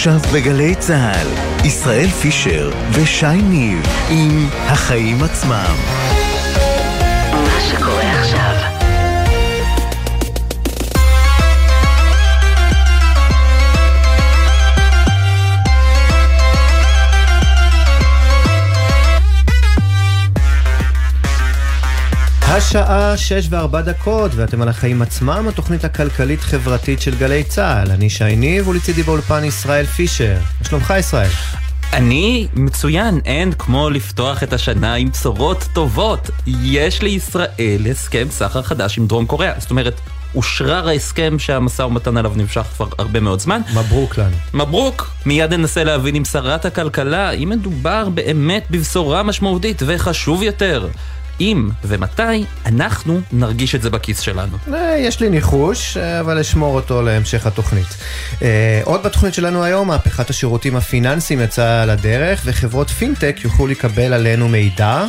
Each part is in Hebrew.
עכשיו בגלי צה"ל, ישראל פישר ושי ניב עם החיים עצמם. השעה שש וארבע דקות, ואתם על החיים עצמם, התוכנית הכלכלית-חברתית של גלי צה"ל. אני שי ניב, ולצידי באולפן ישראל פישר. מה שלומך ישראל? אני מצוין, אין כמו לפתוח את השנה עם בשורות טובות. יש לישראל הסכם סחר חדש עם דרום קוריאה. זאת אומרת, אושרר ההסכם שהמשא ומתן עליו נמשך כבר הרבה מאוד זמן. מברוק לנו. מברוק! מיד ננסה להבין עם שרת הכלכלה אם מדובר באמת בבשורה משמעותית וחשוב יותר. אם ומתי אנחנו נרגיש את זה בכיס שלנו. אה, יש לי ניחוש, אה, אבל אשמור אותו להמשך התוכנית. אה, עוד בתוכנית שלנו היום, מהפכת השירותים הפיננסיים יצאה לדרך, וחברות פינטק יוכלו לקבל עלינו מידע.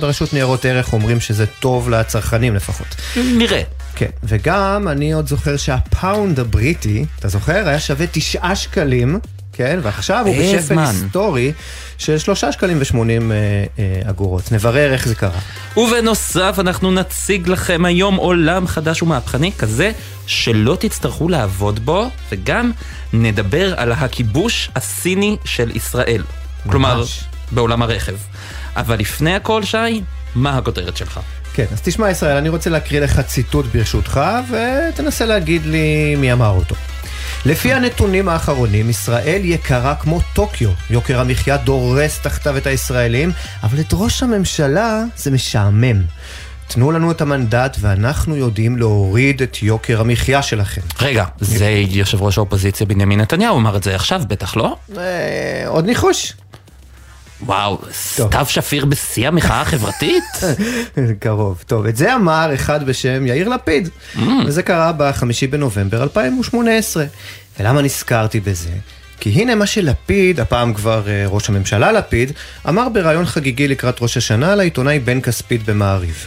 ברשות ניירות ערך אומרים שזה טוב לצרכנים לפחות. נראה. כן, וגם אני עוד זוכר שהפאונד הבריטי, אתה זוכר? היה שווה תשעה שקלים. כן, ועכשיו הוא בשפל זמן. היסטורי של שלושה שקלים ושמונים אה, אה, אגורות. נברר איך זה קרה. ובנוסף אנחנו נציג לכם היום עולם חדש ומהפכני כזה שלא תצטרכו לעבוד בו, וגם נדבר על הכיבוש הסיני של ישראל. כלומר, בעולם הרכב. אבל לפני הכל, שי, מה הכותרת שלך? כן, אז תשמע ישראל, אני רוצה להקריא לך ציטוט ברשותך, ותנסה להגיד לי מי אמר אותו. לפי הנתונים האחרונים, ישראל יקרה כמו טוקיו. יוקר המחיה דורס תחתיו את הישראלים, אבל את ראש הממשלה זה משעמם. תנו לנו את המנדט ואנחנו יודעים להוריד את יוקר המחיה שלכם. רגע, זה יושב ראש האופוזיציה בנימין נתניהו אמר את זה עכשיו, בטח לא? אה, עוד ניחוש? וואו, סתיו שפיר בשיא המחאה החברתית? קרוב. טוב, את זה אמר אחד בשם יאיר לפיד, וזה קרה בחמישי בנובמבר 2018. ולמה נזכרתי בזה? כי הנה מה שלפיד, הפעם כבר אה, ראש הממשלה לפיד, אמר בריאיון חגיגי לקראת ראש השנה לעיתונאי בן כספית במעריב.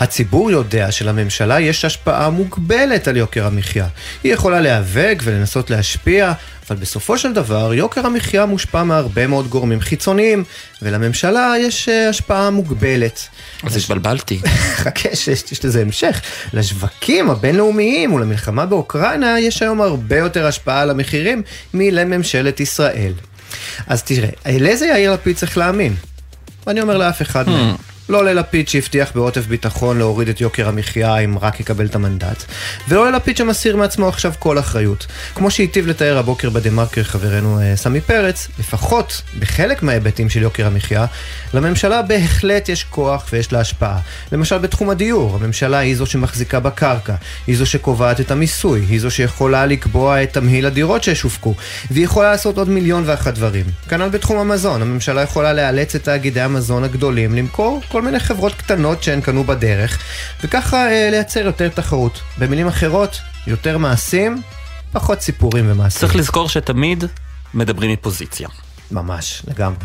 הציבור יודע שלממשלה יש השפעה מוגבלת על יוקר המחיה. היא יכולה להיאבק ולנסות להשפיע, אבל בסופו של דבר יוקר המחיה מושפע מהרבה מאוד גורמים חיצוניים, ולממשלה יש אה, השפעה מוגבלת. אז התבלבלתי. חכה שיש יש לזה המשך. לשווקים הבינלאומיים ולמלחמה באוקראינה יש היום הרבה יותר השפעה על המחירים מלממשלת ישראל. אז תראה, לאיזה יאיר לפיד צריך להאמין? ואני אומר לאף אחד מהם. לא ללפיד שהבטיח בעוטף ביטחון להוריד את יוקר המחיה אם רק יקבל את המנדט, ולא ללפיד שמסיר מעצמו עכשיו כל אחריות. כמו שהיטיב לתאר הבוקר בדה מרקר חברנו אה, סמי פרץ, לפחות בחלק מההיבטים של יוקר המחיה, לממשלה בהחלט יש כוח ויש לה השפעה. למשל בתחום הדיור, הממשלה היא זו שמחזיקה בקרקע, היא זו שקובעת את המיסוי, היא זו שיכולה לקבוע את תמהיל הדירות שישווקו, והיא יכולה לעשות עוד מיליון ואחת דברים. כנ"ל בתחום המזון, הממשלה יכולה לאלץ את תאגידי המזון הגדולים למכור כל מיני חברות קטנות שהן קנו בדרך, וככה אה, לייצר יותר תחרות. במילים אחרות, יותר מעשים, פחות סיפורים ומעשים. צריך לזכור שתמיד מדברים מפוזיציה. ממש, לגמרי.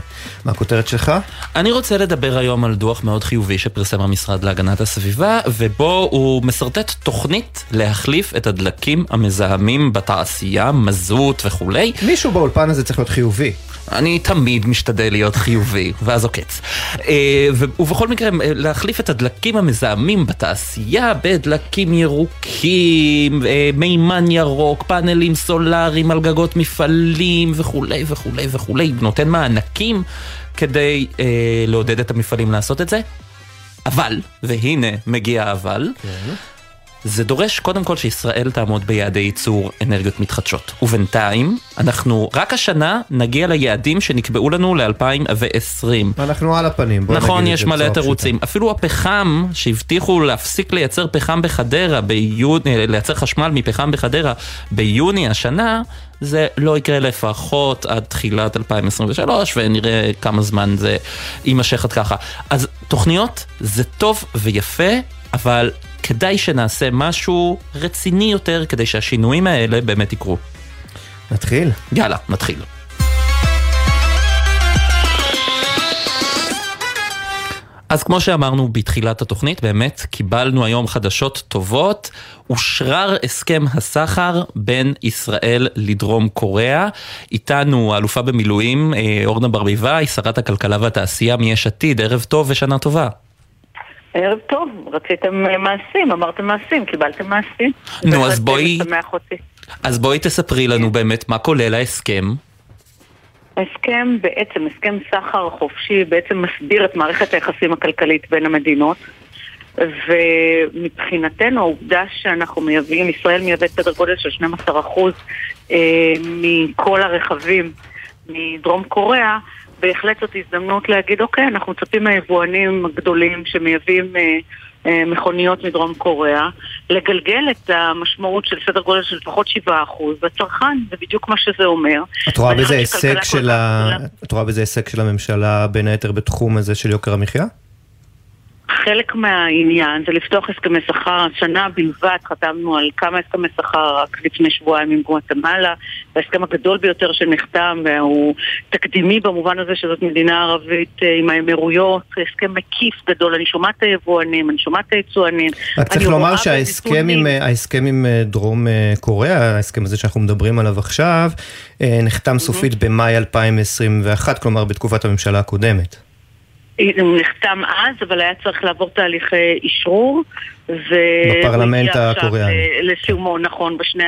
מה הכותרת שלך? אני רוצה לדבר היום על דוח מאוד חיובי שפרסם המשרד להגנת הסביבה, ובו הוא משרטט תוכנית להחליף את הדלקים המזהמים בתעשייה, מזוט וכולי. מישהו באולפן הזה צריך להיות חיובי. אני תמיד משתדל להיות חיובי, ואז עוקץ. אה, ובכל מקרה, אה, להחליף את הדלקים המזהמים בתעשייה בדלקים ירוקים, אה, מימן ירוק, פאנלים סולאריים על גגות מפעלים וכולי וכולי וכולי, נותן מענקים כדי אה, לעודד את המפעלים לעשות את זה. אבל, והנה מגיע האבל, זה דורש קודם כל שישראל תעמוד ביעדי ייצור אנרגיות מתחדשות. ובינתיים, אנחנו רק השנה נגיע ליעדים שנקבעו לנו ל-2020. אנחנו על הפנים. בוא נכון, נגיד את יש זה מלא בצורה תירוצים. אפילו הפחם, שהבטיחו להפסיק לייצר פחם בחדרה ביוני, לייצר חשמל מפחם בחדרה ביוני השנה, זה לא יקרה לפחות עד תחילת 2023, ונראה כמה זמן זה יימשך עד ככה. אז תוכניות זה טוב ויפה, אבל כדאי שנעשה משהו רציני יותר כדי שהשינויים האלה באמת יקרו. נתחיל? יאללה, נתחיל. אז כמו שאמרנו בתחילת התוכנית, באמת קיבלנו היום חדשות טובות. אושרר הסכם הסחר בין ישראל לדרום קוריאה. איתנו האלופה במילואים, אה, אורנה ברביבאי, שרת הכלכלה והתעשייה מיש עתיד. ערב טוב ושנה טובה. ערב טוב, רציתם אה, מעשים, אמרתם מעשים, קיבלתם מעשים. נו, אז בואי-. אז בואי תספרי לנו באמת מה כולל ההסכם. ההסכם בעצם, הסכם סחר חופשי, בעצם מסדיר את מערכת היחסים הכלכלית בין המדינות. ומבחינתנו העובדה שאנחנו מייבאים, ישראל מייבאת סדר גודל של 12% אה, מכל הרכבים מדרום קוריאה, בהחלט זאת הזדמנות להגיד, אוקיי, אנחנו מצפים מהיבואנים הגדולים שמייבאים אה, אה, מכוניות מדרום קוריאה, לגלגל את המשמעות של סדר גודל של לפחות 7% בצרכן, זה בדיוק מה שזה אומר. את רואה בזה הישג של ה... של הממשלה בין היתר בתחום הזה של יוקר המחיה? חלק מהעניין זה לפתוח הסכמי שכר. השנה בלבד חתמנו על כמה הסכמי שכר רק לפני שבועיים עם גואטמלה. וההסכם הגדול ביותר שנחתם, והוא תקדימי במובן הזה שזאת מדינה ערבית אה, עם האמירויות, הסכם מקיף גדול. אני שומעת את היבואנים, אני שומעת את היצואנים. רק צריך לומר שההסכם עם, עם אה, דרום אה, קוריאה, ההסכם הזה שאנחנו מדברים עליו עכשיו, נחתם סופית במאי 2021, כלומר בתקופת הממשלה הקודמת. הוא נחתם אז, אבל היה צריך לעבור תהליכי אשרור. והוא בפרלמנט הגיע עכשיו, הקוריאני. אה, לסיומו, נכון, בשני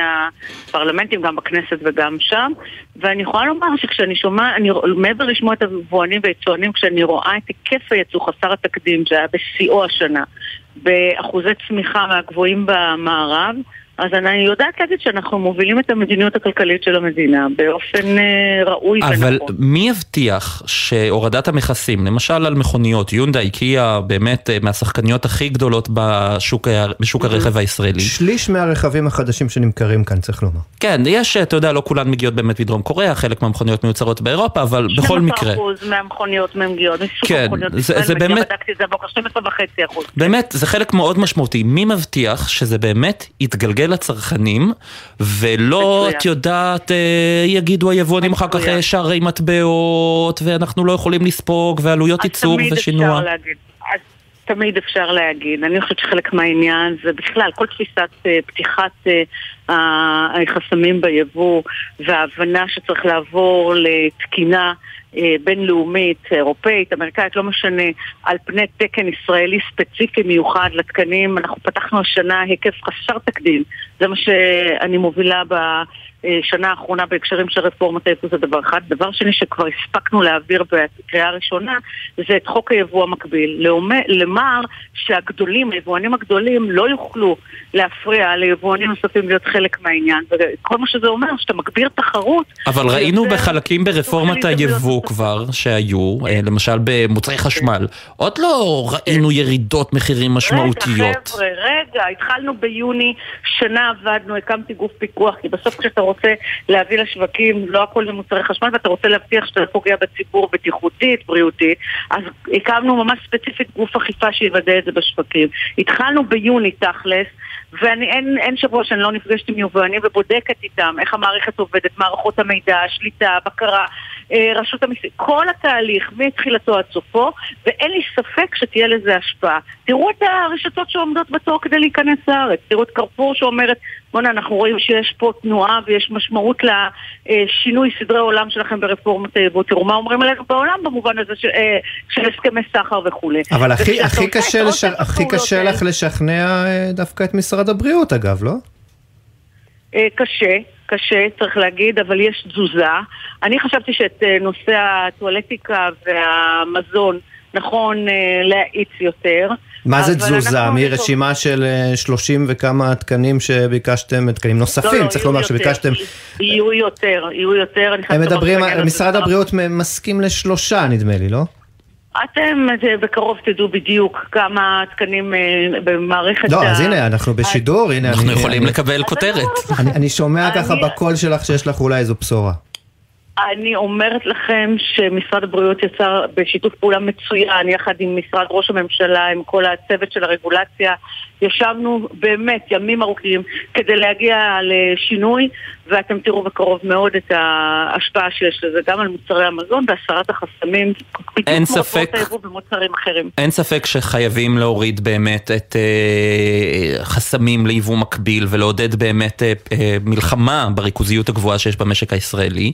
הפרלמנטים, גם בכנסת וגם שם. ואני יכולה לומר שכשאני שומעת, אני, מעבר לשמוע את היבואנים והיצואנים, כשאני רואה את היקף היצוא חסר התקדים, שהיה בשיאו השנה, באחוזי צמיחה מהגבוהים במערב, אז אני יודעת להגיד שאנחנו מובילים את המדיניות הכלכלית של המדינה באופן אה, ראוי אבל ונכון. מי יבטיח שהורדת המכסים, למשל על מכוניות, יונדה, איקאה, באמת אה, מהשחקניות הכי גדולות בשוק, בשוק הרכב הישראלי. שליש מהרכבים החדשים שנמכרים כאן, צריך לומר. כן, יש, אתה יודע, לא כולן מגיעות באמת מדרום קוריאה, חלק מהמכוניות מיוצרות באירופה, אבל בכל מקרה. 12% מהמכוניות מגיעות, מסוג כן, המכוניות זה- זה באמת- בדקתי את זה הבוקר, 12.5 אחוז. באמת, זה חלק מאוד משמעותי. מי מבטיח שזה באמת יתגלגל לצרכנים, ולא, מצוין. את יודעת, אה, יגידו היבואנים אחר כך. אה, שערי מטבעות, ואנחנו לא יכולים לספוג, ועלויות ייצור ושינוע. אז תמיד אפשר להגיד. אני חושבת שחלק מהעניין זה בכלל כל תפיסת אה, פתיחת החסמים ביבוא וההבנה שצריך לעבור לתקינה אה, בינלאומית, אירופאית, אמריקאית, לא משנה, על פני תקן ישראלי ספציפי מיוחד לתקנים. אנחנו פתחנו השנה היקף חסר תקדים. זה מה שאני מובילה בשנה האחרונה בהקשרים של רפורמת היבוא זה דבר אחד. דבר שני שכבר הספקנו להעביר בקריאה ראשונה זה את חוק היבוא המקביל. למר שהגדולים, היבואנים הגדולים לא יוכלו להפריע ליבואנים נוספים להיות חלק מהעניין. וכל מה שזה אומר שאתה מגביר תחרות. אבל ראינו ויוצר בחלקים ברפורמת היבוא. כבר שהיו, אה, למשל במוצרי חשמל, עוד לא ראינו ירידות מחירים משמעותיות. רגע, חבר'ה, רגע, התחלנו ביוני, שנה עבדנו, הקמתי גוף פיקוח, כי בסוף כשאתה רוצה להביא לשווקים, לא הכל זה מוצרי חשמל, ואתה רוצה להבטיח שאתה פוגע בציבור בטיחותית, בריאותית, אז הקמנו ממש ספציפית גוף אכיפה שיוודא את זה בשווקים. התחלנו ביוני תכלס. ואין אין שבוע שאני לא נפגשת עם יבואנים ובודקת איתם איך המערכת עובדת, מערכות המידע, השליטה, הבקרה, רשות המיסים, כל התהליך מתחילתו עד סופו, ואין לי ספק שתהיה לזה השפעה. תראו את הרשתות שעומדות בתור כדי להיכנס לארץ, תראו את קרפור שאומרת, בוא'נה, אנחנו רואים שיש פה תנועה ויש משמעות לשינוי סדרי עולם שלכם ברפורמת היבוא. תראו מה אומרים עלינו בעולם במובן הזה של, אה, של הסכמי סחר וכולי. אבל הכי, הכי, קשה, לש... הכי קשה לך לשכנע אה, דווקא את משרד הבריאות, אגב, לא? אה, קשה, קשה, צריך להגיד, אבל יש תזוזה. אני חשבתי שאת אה, נושא הטואלטיקה והמזון נכון אה, להאיץ יותר. מה זה תזוזה? מרשימה של אה, 30 וכמה תקנים שביקשתם, תקנים לא, נוספים, לא, צריך יהיו לומר שביקשתם, יהיו יותר, יהיו יותר. הם מדברים, משרד הבריאות מסכים לשלושה נדמה לי, לא? אתם אה, בקרוב תדעו בדיוק כמה תקנים אה, במערכת לא, ה- אז הנה, אנחנו בשידור, הנה, אנחנו אני- יכולים אני- לקבל כותרת. אני- אני שומע ככה בקול שלך שיש לך אולי איזו בשורה. אני אומרת לכם שמשרד הבריאות יצר בשיתוף פעולה מצוין יחד עם משרד ראש הממשלה, עם כל הצוות של הרגולציה. ישבנו באמת ימים ארוכים כדי להגיע לשינוי ואתם תראו בקרוב מאוד את ההשפעה שיש לזה גם על מוצרי המזון והסרת החסמים, אין ספק. במוצרים אחרים. אין ספק שחייבים להוריד באמת את אה, חסמים ליבוא מקביל ולעודד באמת אה, אה, מלחמה בריכוזיות הגבוהה שיש במשק הישראלי.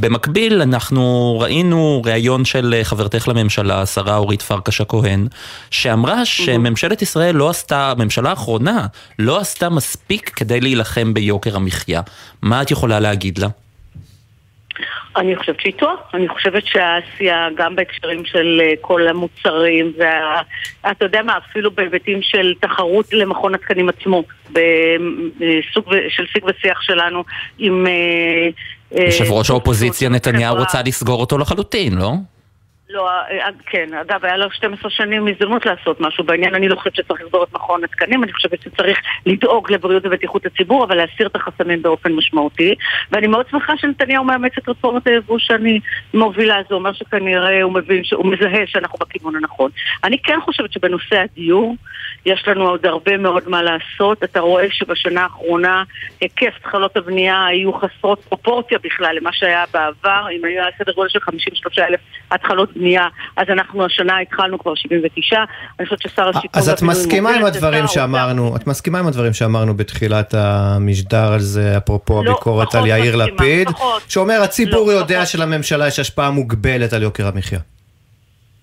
במקביל אנחנו ראינו ראיון של אה, חברתך לממשלה, השרה אורית פרקש הכהן, שאמרה שממשלת ישראל לא עשתה, הממשלה האחרונה לא עשתה מספיק כדי להילחם ביוקר המחיה. מה את יכולה להגיד לה? אני חושבת שהיא טועה, אני חושבת שהעשייה גם בהקשרים של אה, כל המוצרים ואתה יודע מה, אפילו בהיבטים של תחרות למכון התקנים עצמו, בסוג ו- של שיג ושיח שלנו עם... אה, אה, יושב ראש האופוזיציה נתניהו רוצה לסגור אותו לחלוטין, לא? לא, אה, כן, אגב, היה לו 12 שנים הזדמנות לעשות משהו בעניין, אני לא חושבת שצריך לסגור את מכון התקנים, אני חושבת שצריך לדאוג לבריאות ובטיחות הציבור, אבל להסיר את החסמים באופן משמעותי. ואני מאוד שמחה שנתניהו מאמץ את רפורמת היבוא שאני מובילה, זה אומר שכנראה הוא מבין, שהוא מזהה שאנחנו בכיוון הנכון. אני כן חושבת שבנושא הדיור, יש לנו עוד הרבה מאוד מה לעשות. אתה רואה שבשנה האחרונה היקף התחלות הבנייה היו חסרות פרופורציה בכלל למה שהיה בעבר, אם היה סדר גודל של 53 אלף התחלות בנייה, אז אנחנו השנה התחלנו כבר 79. אני חושבת ששר השיכון... אז את מסכימה עם הדברים. שאמרנו, את מסכימה עם הדברים שאמרנו בתחילת המשדר על זה, אפרופו לא, הביקורת על יאיר לפיד. שאומר הציבור לא, יודע. שלממשלה יש השפעה מוגבלת על יוקר המחיה.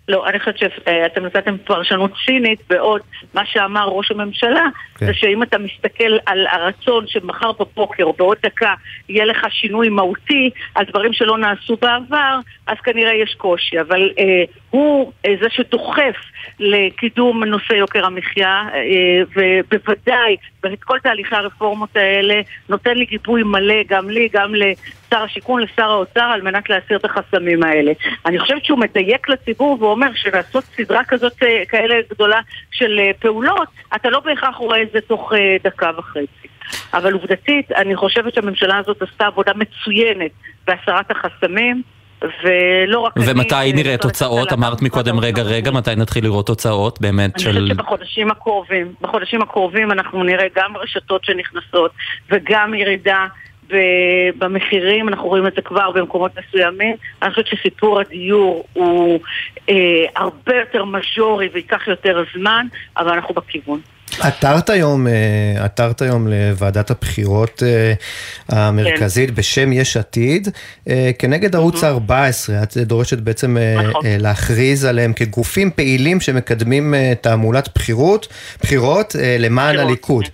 לא, אני חושבת שאתם נתתם פרשנות צינית, בעוד מה שאמר ראש הממשלה, כן. זה שאם אתה מסתכל על הרצון שמחר בבוקר או בעוד דקה יהיה לך שינוי מהותי על דברים שלא נעשו בעבר, אז כנראה יש קושי. אבל אה, הוא אה, זה שדוחף לקידום נושא יוקר המחיה, אה, ובוודאי ואת כל תהליכי הרפורמות האלה נותן לי גיבוי מלא, גם לי, גם לשר השיכון, לשר האוצר, על מנת להסיר את החסמים האלה. אני חושבת שהוא מדייק לציבור ואומר שלעשות סדרה כזאת אה, כאלה גדולה של פעולות, אתה לא בהכרח רואה את זה תוך דקה וחצי. אבל עובדתית, אני חושבת שהממשלה הזאת עשתה עבודה מצוינת בהסרת החסמים. ולא רק... אני, ומתי אה, נראה משרד תוצאות? אמרת מקודם, רגע. רגע, מתי נתחיל לראות תוצאות באמת אני של... חושבת שבחודשים הקרובים, בחודשים הקרובים אנחנו נראה גם רשתות שנכנסות וגם ירידה ב- במחירים, אנחנו רואים את זה כבר במקומות מסוימים. אני חושבת שסיפור הדיור הוא אה, הרבה יותר מז'ורי וייקח יותר זמן, אבל אנחנו בכיוון. עתרת היום, אה, עתרת היום לוועדת הבחירות אה, המרכזית בשם יש עתיד, אה, כנגד ערוץ 14, את דורשת בעצם נכון. להכריז עליהם כגופים פעילים שמקדמים תעמולת בחירות, בחירות למען בחירות, הליכוד.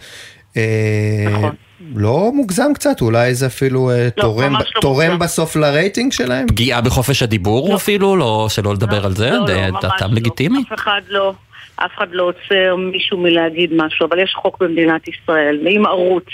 נכון. לא מוגזם קצת, אולי זה אפילו לא, תורם, לא תורם מוגזם. בסוף לרייטינג שלהם? פגיעה בחופש הדיבור לא. אפילו? לא, שלא לדבר על זה? לא, זה לא, דעתם לא. לגיטימי? אף אחד לא, אף אחד לא עוצר מישהו מלהגיד משהו, אבל יש חוק במדינת ישראל, ואם ערוץ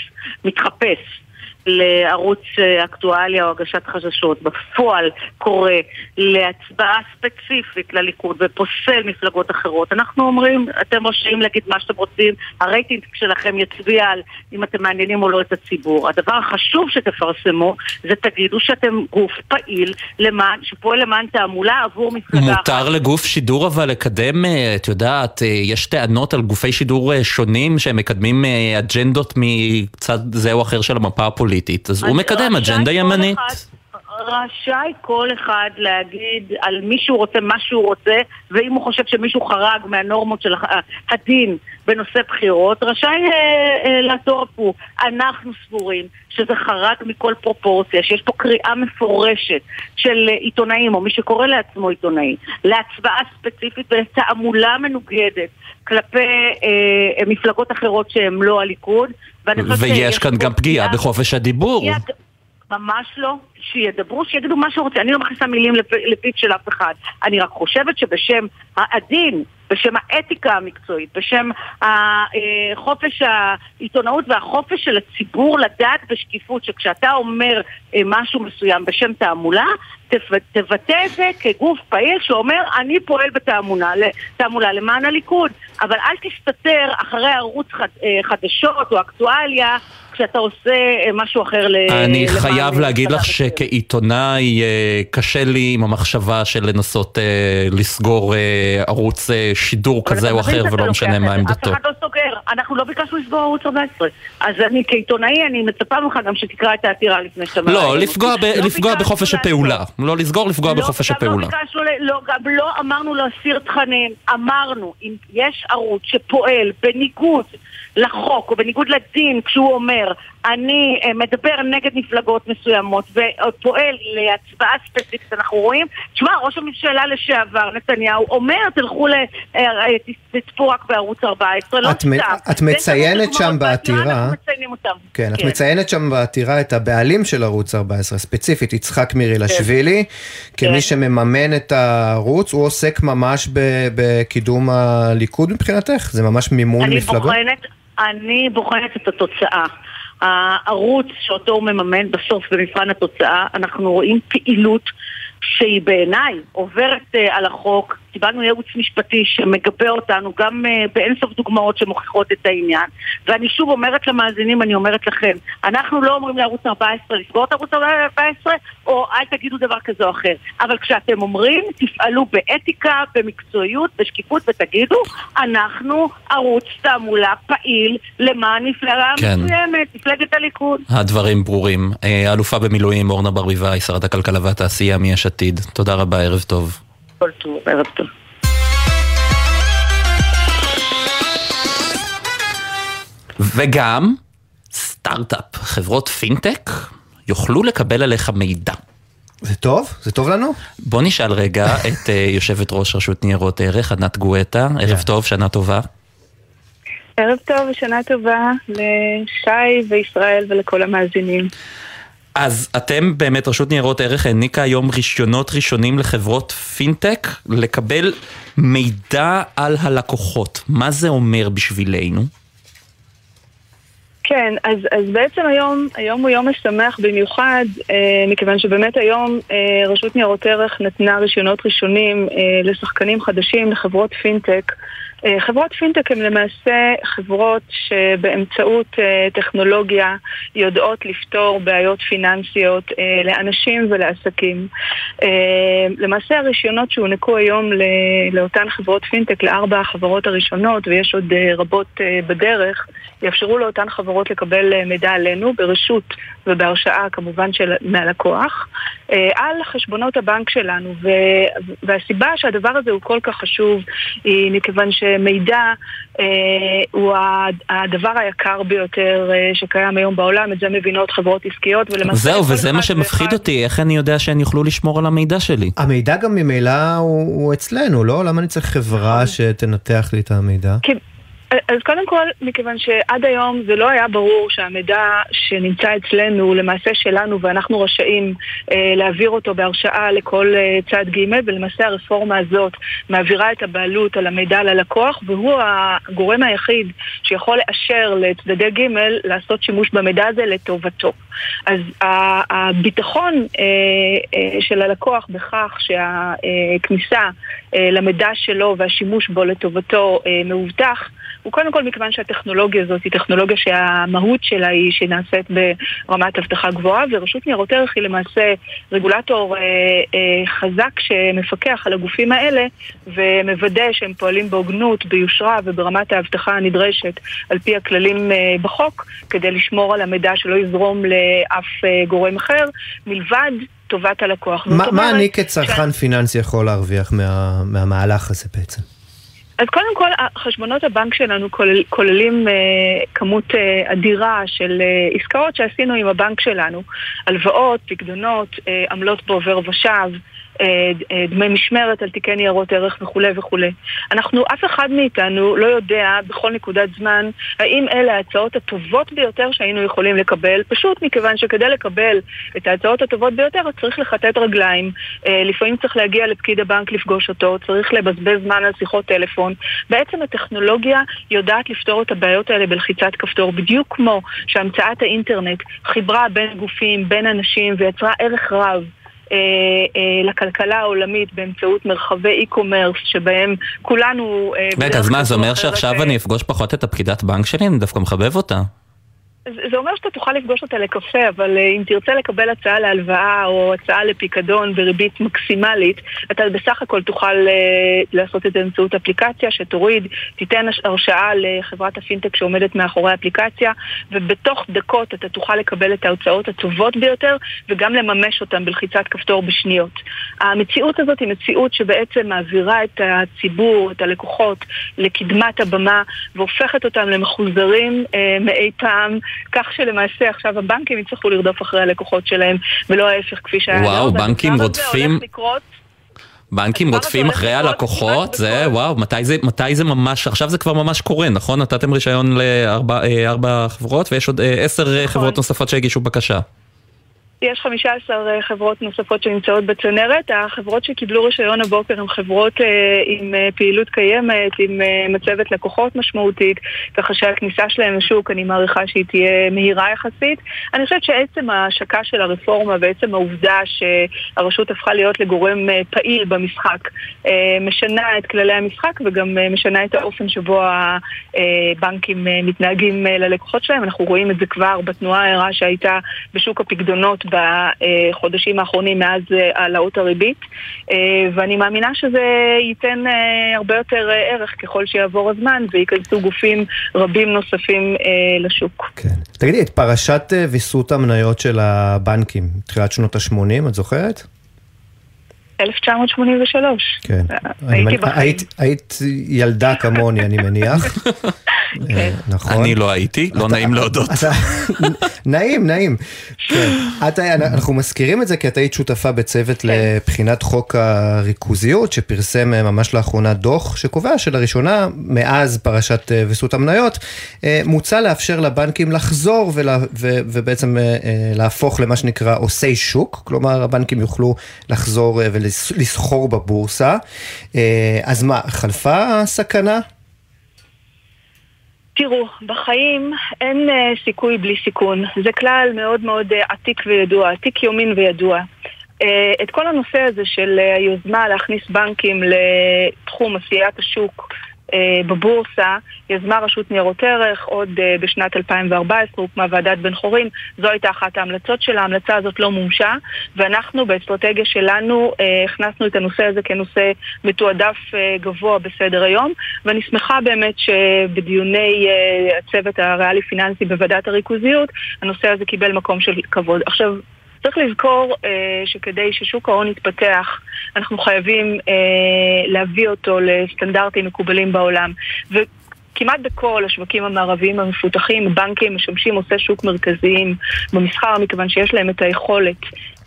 מתחפש לערוץ אה, אקטואליה או הגשת חששות, בפועל קורא להצבעה ספציפית לליכוד ופוסל מפלגות אחרות. אנחנו אומרים, אתם רשאים להגיד מה שאתם רוצים, הרייטינג שלכם יצביע על אם אתם מעניינים או לא את הציבור. הדבר החשוב שתפרסמו זה תגידו שאתם גוף פעיל למען, שפועל למען תעמולה עבור מפלגה אחת. מותר לגוף שידור אבל לקדם, אה, את יודעת, אה, יש טענות על גופי שידור שונים שהם מקדמים אג'נדות מצד זה או אחר של המפה הפוליטית, אז הוא אז מקדם רשאי אג'נדה ימנית. רשאי כל אחד להגיד על מי שהוא רוצה מה שהוא רוצה, ואם הוא חושב שמישהו חרג מהנורמות של הדין בנושא בחירות, רשאי אה, אה, לעצור הפוך. אנחנו סבורים שזה חרג מכל פרופורציה, שיש פה קריאה מפורשת של אה, עיתונאים, או מי שקורא לעצמו עיתונאי, להצבעה ספציפית ולתעמולה מנוגדת כלפי אה, מפלגות אחרות שהן לא הליכוד. ויש כאן גם פגיעה בחופש הדיבור. ממש לא. שידברו, שיגידו מה שרוצה. אני לא מכניסה מילים לפ- לפיו של אף אחד. אני רק חושבת שבשם הדין, בשם האתיקה המקצועית, בשם אה, חופש העיתונאות והחופש של הציבור לדעת בשקיפות, שכשאתה אומר אה, משהו מסוים בשם תעמולה, תבטא את זה כגוף פעיל שאומר, אני פועל בתעמולה תעמולה למען הליכוד. אבל אל תסתתר אחרי ערוץ אה, חדשות או אקטואליה כשאתה עושה אה, משהו אחר ל... אני חייב להגיד לך. שכעיתונאי אה, קשה לי עם המחשבה של לנסות לסגור ערוץ שידור כזה או אחר ולא משנה מה. עמדתו. אף אחד לא סוגר, אנחנו לא ביקשנו לסגור ערוץ 14. אז אני כעיתונאי, אני מצפה ממך גם שתקרא את העתירה לפני שאתה... לא, לפגוע ב-. לא לפגוע בחופש. הפעולה. לא לסגור, לפגוע בחופש לא, הפעולה. גם לא ביקשנו, לא, גם לא אמרנו להסיר תכנים, אמרנו, אם יש ערוץ שפועל בניגוד לחוק או בניגוד לדין כשהוא אומר, אני אה, מדבר נגד מפלגות מסוימות ופועל להצבעה ספציפית, אנחנו רואים, תשמע, ראש הממשלה לשעבר, נתניהו, אומר, תלכו, ל- אה, אה, תצפו רק בערוץ 14, לא סתם. את מציינת שם בעתירה. כן, את מציינת שם בעתירה את הבעלים של ערוץ 14, ספציפית יצחק מירילשווילי, כמי כן. שמממן את הערוץ, הוא עוסק ממש בקידום הליכוד מבחינתך? זה ממש מימון מפלגות? אני בוחנת את התוצאה. הערוץ שאותו הוא מממן בסוף במבחן התוצאה, אנחנו רואים פעילות שהיא בעיניי עוברת uh, על החוק. קיבלנו ייעוץ משפטי שמגבה אותנו גם uh, באינסוף דוגמאות שמוכיחות את העניין. ואני שוב אומרת למאזינים, אני אומרת לכם, אנחנו לא אומרים לערוץ 14 לסגור את ערוץ 14, או אל תגידו דבר כזה או אחר. אבל כשאתם אומרים, תפעלו באתיקה, במקצועיות, בשקיפות, ותגידו, אנחנו ערוץ תעמולה פעיל למען מפלגה כן. מסוימת, מפלגת הליכוד. הדברים ברורים. אה, אלופה במילואים אורנה ברביבאי, שרת הכלכלה והתעשייה מיש עתיד. תודה רבה, ערב טוב. כל טוב, ערב טוב. וגם סטארט-אפ, חברות פינטק, יוכלו לקבל עליך מידע. זה טוב? זה טוב לנו? בוא נשאל רגע את אה, יושבת ראש רשות ניירות ערך, ענת גואטה. ערב כן. טוב, שנה טובה. ערב טוב ושנה טובה לשי וישראל ולכל המאזינים. אז אתם באמת, רשות ניירות ערך העניקה היום רישיונות ראשונים לחברות פינטק לקבל מידע על הלקוחות. מה זה אומר בשבילנו? כן, אז, אז בעצם היום, היום הוא יום משמח במיוחד, אה, מכיוון שבאמת היום אה, רשות ניירות ערך נתנה רישיונות ראשונים אה, לשחקנים חדשים, לחברות פינטק. אה, חברות פינטק הן למעשה חברות שבאמצעות אה, טכנולוגיה יודעות לפתור בעיות פיננסיות אה, לאנשים ולעסקים. למעשה הרישיונות שהוענקו היום לאותן חברות פינטק, לארבע החברות הראשונות, ויש עוד רבות בדרך, יאפשרו לאותן חברות לקבל מידע עלינו ברשות ובהרשאה כמובן של, מהלקוח אה, על חשבונות הבנק שלנו ו, והסיבה שהדבר הזה הוא כל כך חשוב היא מכיוון שמידע אה, הוא הדבר היקר ביותר אה, שקיים היום בעולם, את זה מבינות חברות עסקיות ולמעשה... זהו, וזה מה שמפחיד ואחד- אותי, איך אני יודע שהן יוכלו לשמור על המידע שלי? המידע גם ממילא הוא, הוא אצלנו, לא? למה אני צריך חברה שתנתח לי את המידע? כי- אז קודם כל, מכיוון שעד היום זה לא היה ברור שהמידע שנמצא אצלנו הוא למעשה שלנו ואנחנו רשאים אה, להעביר אותו בהרשאה לכל אה, צד ג' ולמעשה הרפורמה הזאת מעבירה את הבעלות על המידע ללקוח והוא הגורם היחיד שיכול לאשר לצדדי ג' לעשות שימוש במידע הזה לטובתו. אז הביטחון אה, אה, של הלקוח בכך שהכניסה אה, למידע שלו והשימוש בו לטובתו מאובטח הוא קודם כל מכיוון שהטכנולוגיה הזאת היא טכנולוגיה שהמהות שלה היא שנעשית ברמת אבטחה גבוהה ורשות ניירות ערך היא למעשה רגולטור חזק שמפקח על הגופים האלה ומוודא שהם פועלים בהוגנות, ביושרה וברמת האבטחה הנדרשת על פי הכללים בחוק כדי לשמור על המידע שלא יזרום לאף אה, גורם אחר מלבד טובת הלקוח. זאת מה אני כצרכן פיננסי יכול להרוויח מה, מהמהלך הזה בעצם? אז קודם כל, חשבונות הבנק שלנו כולל, כוללים אה, כמות אה, אדירה של אה, עסקאות שעשינו עם הבנק שלנו. הלוואות, פקדונות, אה, עמלות בעובר ושב, דמי משמרת על תיקי ניירות ערך וכולי וכולי. אנחנו, אף אחד מאיתנו לא יודע בכל נקודת זמן האם אלה ההצעות הטובות ביותר שהיינו יכולים לקבל, פשוט מכיוון שכדי לקבל את ההצעות הטובות ביותר צריך לכתת רגליים, אה, לפעמים צריך להגיע לפקיד הבנק לפגוש אותו, צריך לבזבז זמן על שיחות טלפון. בעצם הטכנולוגיה יודעת לפתור את הבעיות האלה בלחיצת כפתור, בדיוק כמו שהמצאת האינטרנט חיברה בין גופים, בין אנשים ויצרה ערך רב. אה, אה, לכלכלה העולמית באמצעות מרחבי e-commerce שבהם כולנו... אה, רגע, אז מה, זה אומר שעכשיו אה, אני אפגוש פחות את הפקידת בנק שלי? אני דווקא מחבב אותה. זה אומר שאתה תוכל לפגוש אותה לקפה, אבל אה, אם תרצה לקבל הצעה להלוואה או הצעה לפיקדון בריבית מקסימלית, אתה בסך הכל תוכל אה, לעשות את זה באמצעות אפליקציה שתוריד, תיתן הרשאה לחברת הפינטק שעומדת מאחורי האפליקציה, ובתוך דקות אתה תוכל לקבל את ההוצאות הטובות ביותר, וגם לממש אותן בלחיצת כפתור בשניות. המציאות הזאת היא מציאות שבעצם מעבירה את הציבור, את הלקוחות, לקדמת הבמה, והופכת אותם למחוזרים אה, מאי פעם. שלמעשה עכשיו הבנקים יצטרכו לרדוף אחרי הלקוחות שלהם, ולא ההפך כפי שהיה. וואו, והדבר בנקים רודפים- בנקים רודפים אחרי הלקוחות, זה וואו, מתי זה, מתי זה ממש, עכשיו זה כבר ממש קורה, נכון? נתתם רישיון לארבע אה, חברות ויש עוד אה, עשר אה, נכון. חברות נוספות שהגישו בקשה. יש 15 חברות נוספות שנמצאות בצנרת. החברות שקיבלו רישיון הבוקר הן חברות אה, עם אה, פעילות קיימת, עם אה, מצבת לקוחות משמעותית, ככה שהכניסה שלהם לשוק, אני מעריכה שהיא תהיה מהירה יחסית. אני חושבת שעצם ההשקה של הרפורמה ועצם העובדה שהרשות הפכה להיות לגורם אה, פעיל במשחק, אה, משנה את כללי המשחק וגם אה, משנה את האופן שבו הבנקים אה, מתנהגים אה, ללקוחות שלהם. אנחנו רואים את זה כבר בתנועה הערה שהייתה בשוק הפקדונות בחודשים האחרונים מאז אה, העלאות הריבית, אה, ואני מאמינה שזה ייתן אה, הרבה יותר ערך ככל שיעבור הזמן וייכנסו גופים רבים נוספים לשוק. כן. תגידי, את פרשת ויסות המניות של הבנקים, תחילת שנות ה-80, את זוכרת? 1983. כן. הייתי בחיים. היית ילדה כמוני, אני מניח. אה, נכון. אני לא הייתי, לא נעים להודות. נעים, נעים. כן. אנחנו מזכירים את זה כי את היית שותפה בצוות לבחינת חוק הריכוזיות, שפרסם אה, ממש לאחרונה דוח שקובע שלראשונה, מאז פרשת אה, ויסות המניות, מוצע לאפשר לבנקים לחזור ובעצם להפוך למה שנקרא עושי שוק, כלומר הבנקים יוכלו לחזור ולסחור בבורסה. אז מה, חלפה הסכנה? תראו, בחיים אין אה, סיכוי בלי סיכון. זה כלל מאוד מאוד אה, עתיק וידוע, עתיק יומין וידוע. אה, את כל הנושא הזה של אה, היוזמה להכניס בנקים לתחום עשיית השוק אה, בבורסה, יזמה רשות ניירות ערך עוד אה, בשנת 2014, הוקמה ועדת בן חורין, זו הייתה אחת ההמלצות שלה, ההמלצה הזאת לא מומשה, ואנחנו באסטרטגיה שלנו אה, הכנסנו את הנושא הזה כנושא מתועדף אה, גבוה בסדר היום, ואני שמחה באמת שבדיוני אה, הצוות הריאלי-פיננסי בוועדת הריכוזיות, הנושא הזה קיבל מקום של כבוד. עכשיו, צריך לזכור אה, שכדי ששוק ההון יתפתח, אנחנו חייבים אה, להביא אותו לסטנדרטים מקובלים בעולם. ו... כמעט בכל השווקים המערביים המפותחים, בנקים משמשים עושי שוק מרכזיים במסחר, מכיוון שיש להם את היכולת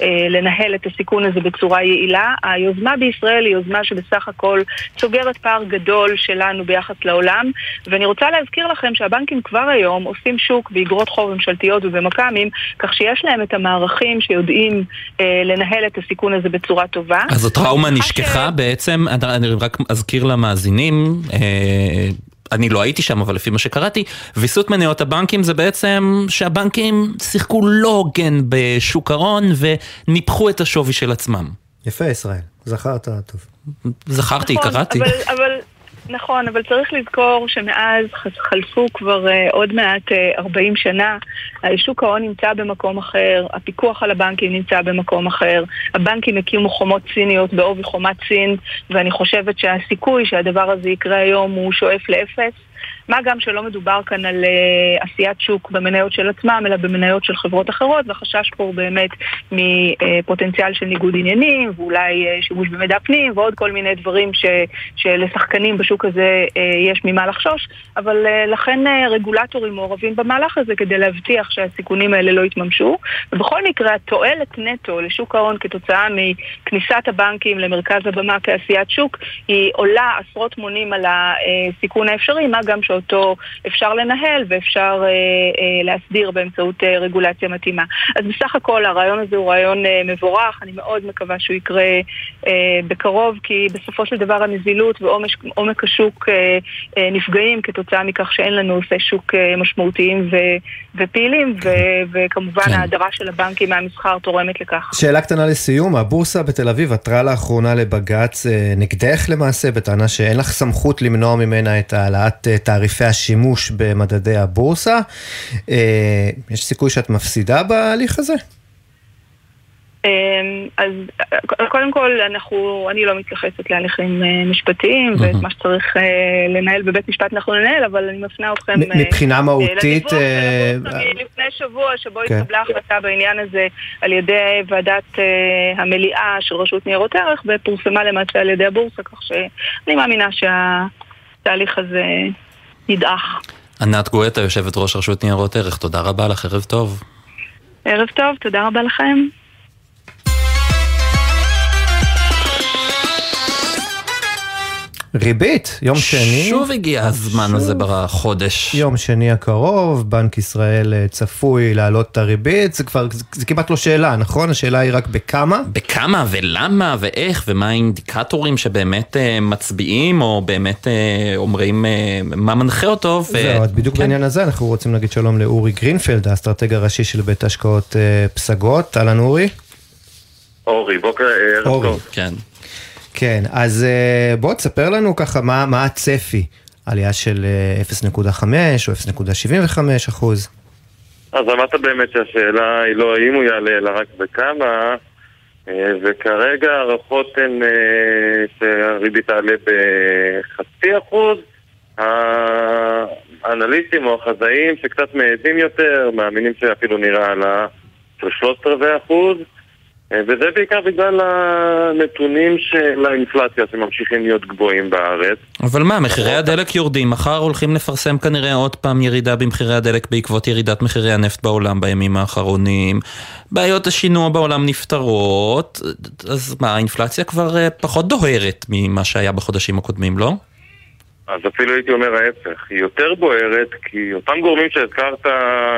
אה, לנהל את הסיכון הזה בצורה יעילה. היוזמה בישראל היא יוזמה שבסך הכל סוגרת פער גדול שלנו ביחס לעולם, ואני רוצה להזכיר לכם שהבנקים כבר היום עושים שוק באגרות חוב ממשלתיות ובמכ"מים, כך שיש להם את המערכים שיודעים אה, לנהל את הסיכון הזה בצורה טובה. אז הטראומה נשכחה ש- בעצם, אני אני רק אזכיר למאזינים, אה, אני לא הייתי שם, אבל לפי מה שקראתי, ויסות מניות הבנקים זה בעצם שהבנקים שיחקו לא הוגן בשוק ההון וניפחו את השווי של עצמם. יפה, ישראל, זכרת טוב. זכרתי, נכון, קראתי. אבל, אבל, נכון, אבל צריך לזכור שמאז חלפו כבר uh, עוד מעט uh, 40 שנה, שוק ההון נמצא במקום אחר, הפיקוח על הבנקים נמצא במקום אחר, הבנקים הקימו חומות ציניות בעובי חומת סין, ואני חושבת שהסיכוי שהדבר הזה יקרה היום הוא שואף לאפס. מה גם שלא מדובר כאן על uh, עשיית שוק במניות של עצמם, אלא במניות של חברות אחרות, והחשש פה באמת מפוטנציאל של ניגוד עניינים, ואולי uh, שימוש במידע פנים, ועוד כל מיני דברים ש, שלשחקנים בשוק הזה uh, יש ממה לחשוש, אבל uh, לכן uh, רגולטורים מעורבים במהלך הזה כדי להבטיח שהסיכונים האלה לא יתממשו, ובכל מקרה התועלת נטו לשוק ההון כתוצאה מכניסת הבנקים למרכז הבמה כעשיית שוק, היא עולה עשרות מונים על הסיכון האפשרי, מה גם שאותו אפשר לנהל ואפשר אה, אה, להסדיר באמצעות אה, רגולציה מתאימה. אז בסך הכל הרעיון הזה הוא רעיון אה, מבורך, אני מאוד מקווה שהוא יקרה אה, בקרוב, כי בסופו של דבר הנזילות ועומק השוק אה, אה, נפגעים כתוצאה מכך שאין לנו עושי שוק אה, משמעותיים ו, ופעילים, ו, וכמובן כן. ההדרה של הבנקים מהמסחר תורמת לכך. שאלה קטנה לסיום, הבורסה בתל אביב עתרה לאחרונה לבג"ץ אה, נגדך למעשה, בטענה שאין לך סמכות למנוע ממנה את העלאת אה, תעריף תעריפי השימוש במדדי הבורסה. אה, יש סיכוי שאת מפסידה בהליך הזה? אמ, אז אה, קודם כל, אנחנו, אני לא מתייחסת להליכים אה, משפטיים, ואת מה שצריך אה, לנהל בבית משפט אנחנו ננהל, אבל אני מפנה אתכם... מבחינה מהותית... לפני שבוע שבו כן. התקבלה החלטה בעניין הזה על ידי ועדת המליאה של רשות ניירות ערך, ופורסמה למעשה על ידי הבורסה, כך שאני מאמינה שהתהליך הזה נדעך. ענת גואטה, יושבת ראש רשות ניירות ערך, תודה רבה לך, ערב טוב. ערב טוב, תודה רבה לכם. ריבית, יום שני. שוב הגיע הזמן שוב. הזה בחודש. יום שני הקרוב, בנק ישראל אה, צפוי להעלות את הריבית, זה כבר, זה, זה כמעט לא שאלה, נכון? השאלה היא רק בכמה? בכמה ולמה ואיך ומה האינדיקטורים שבאמת אה, מצביעים או באמת אה, אומרים אה, מה מנחה אותו. ו... זהו, אז בדיוק כן. בעניין הזה אנחנו רוצים להגיד שלום לאורי גרינפלד, האסטרטג הראשי של בית השקעות אה, פסגות. אהלן אורי. אורי, בוקר, ערב טוב. כן. כן, אז אה, בוא תספר לנו ככה מה, מה הצפי, עלייה של 0.5 אה, או 0.75 אחוז. אז אמרת באמת שהשאלה היא לא האם הוא יעלה, אלא רק בכמה, אה, וכרגע הערכות הן שהריבית תעלה בחצי אחוז. האנליסטים או החזאים שקצת מעזים יותר, מאמינים שאפילו נראה העלאה של שלושת רבעי אחוז. אה, וזה בעיקר בגלל הנתונים של האינפלציה שממשיכים להיות גבוהים בארץ. אבל מה, מחירי הדלק יורדים, מחר הולכים לפרסם כנראה עוד פעם ירידה במחירי הדלק בעקבות ירידת מחירי הנפט בעולם בימים האחרונים. בעיות השינוע בעולם נפתרות, אז מה, האינפלציה כבר אה, פחות דוהרת ממה שהיה בחודשים הקודמים, לא? אז אפילו הייתי אומר ההפך, היא יותר בוערת כי אותם גורמים שהזכרת,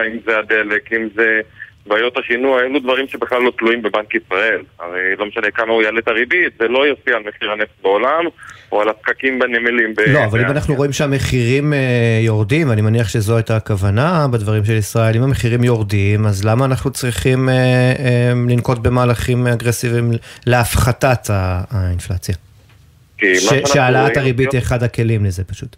אם זה הדלק, אם זה... בעיות השינוע, אלו דברים שבכלל לא תלויים בבנק ישראל. הרי לא משנה כמה הוא יעלה את הריבית, זה לא יופיע על מחיר הנפט בעולם, או על הפקקים בנמלים. לא, אבל אם אנחנו רואים שהמחירים אה, יורדים, אני מניח שזו הייתה הכוונה בדברים של ישראל, אם המחירים יורדים, אז למה אנחנו צריכים אה, אה, לנקוט במהלכים אגרסיביים להפחתת האינפלציה? שהעלאת הריבית היא אחד הכלים לזה פשוט.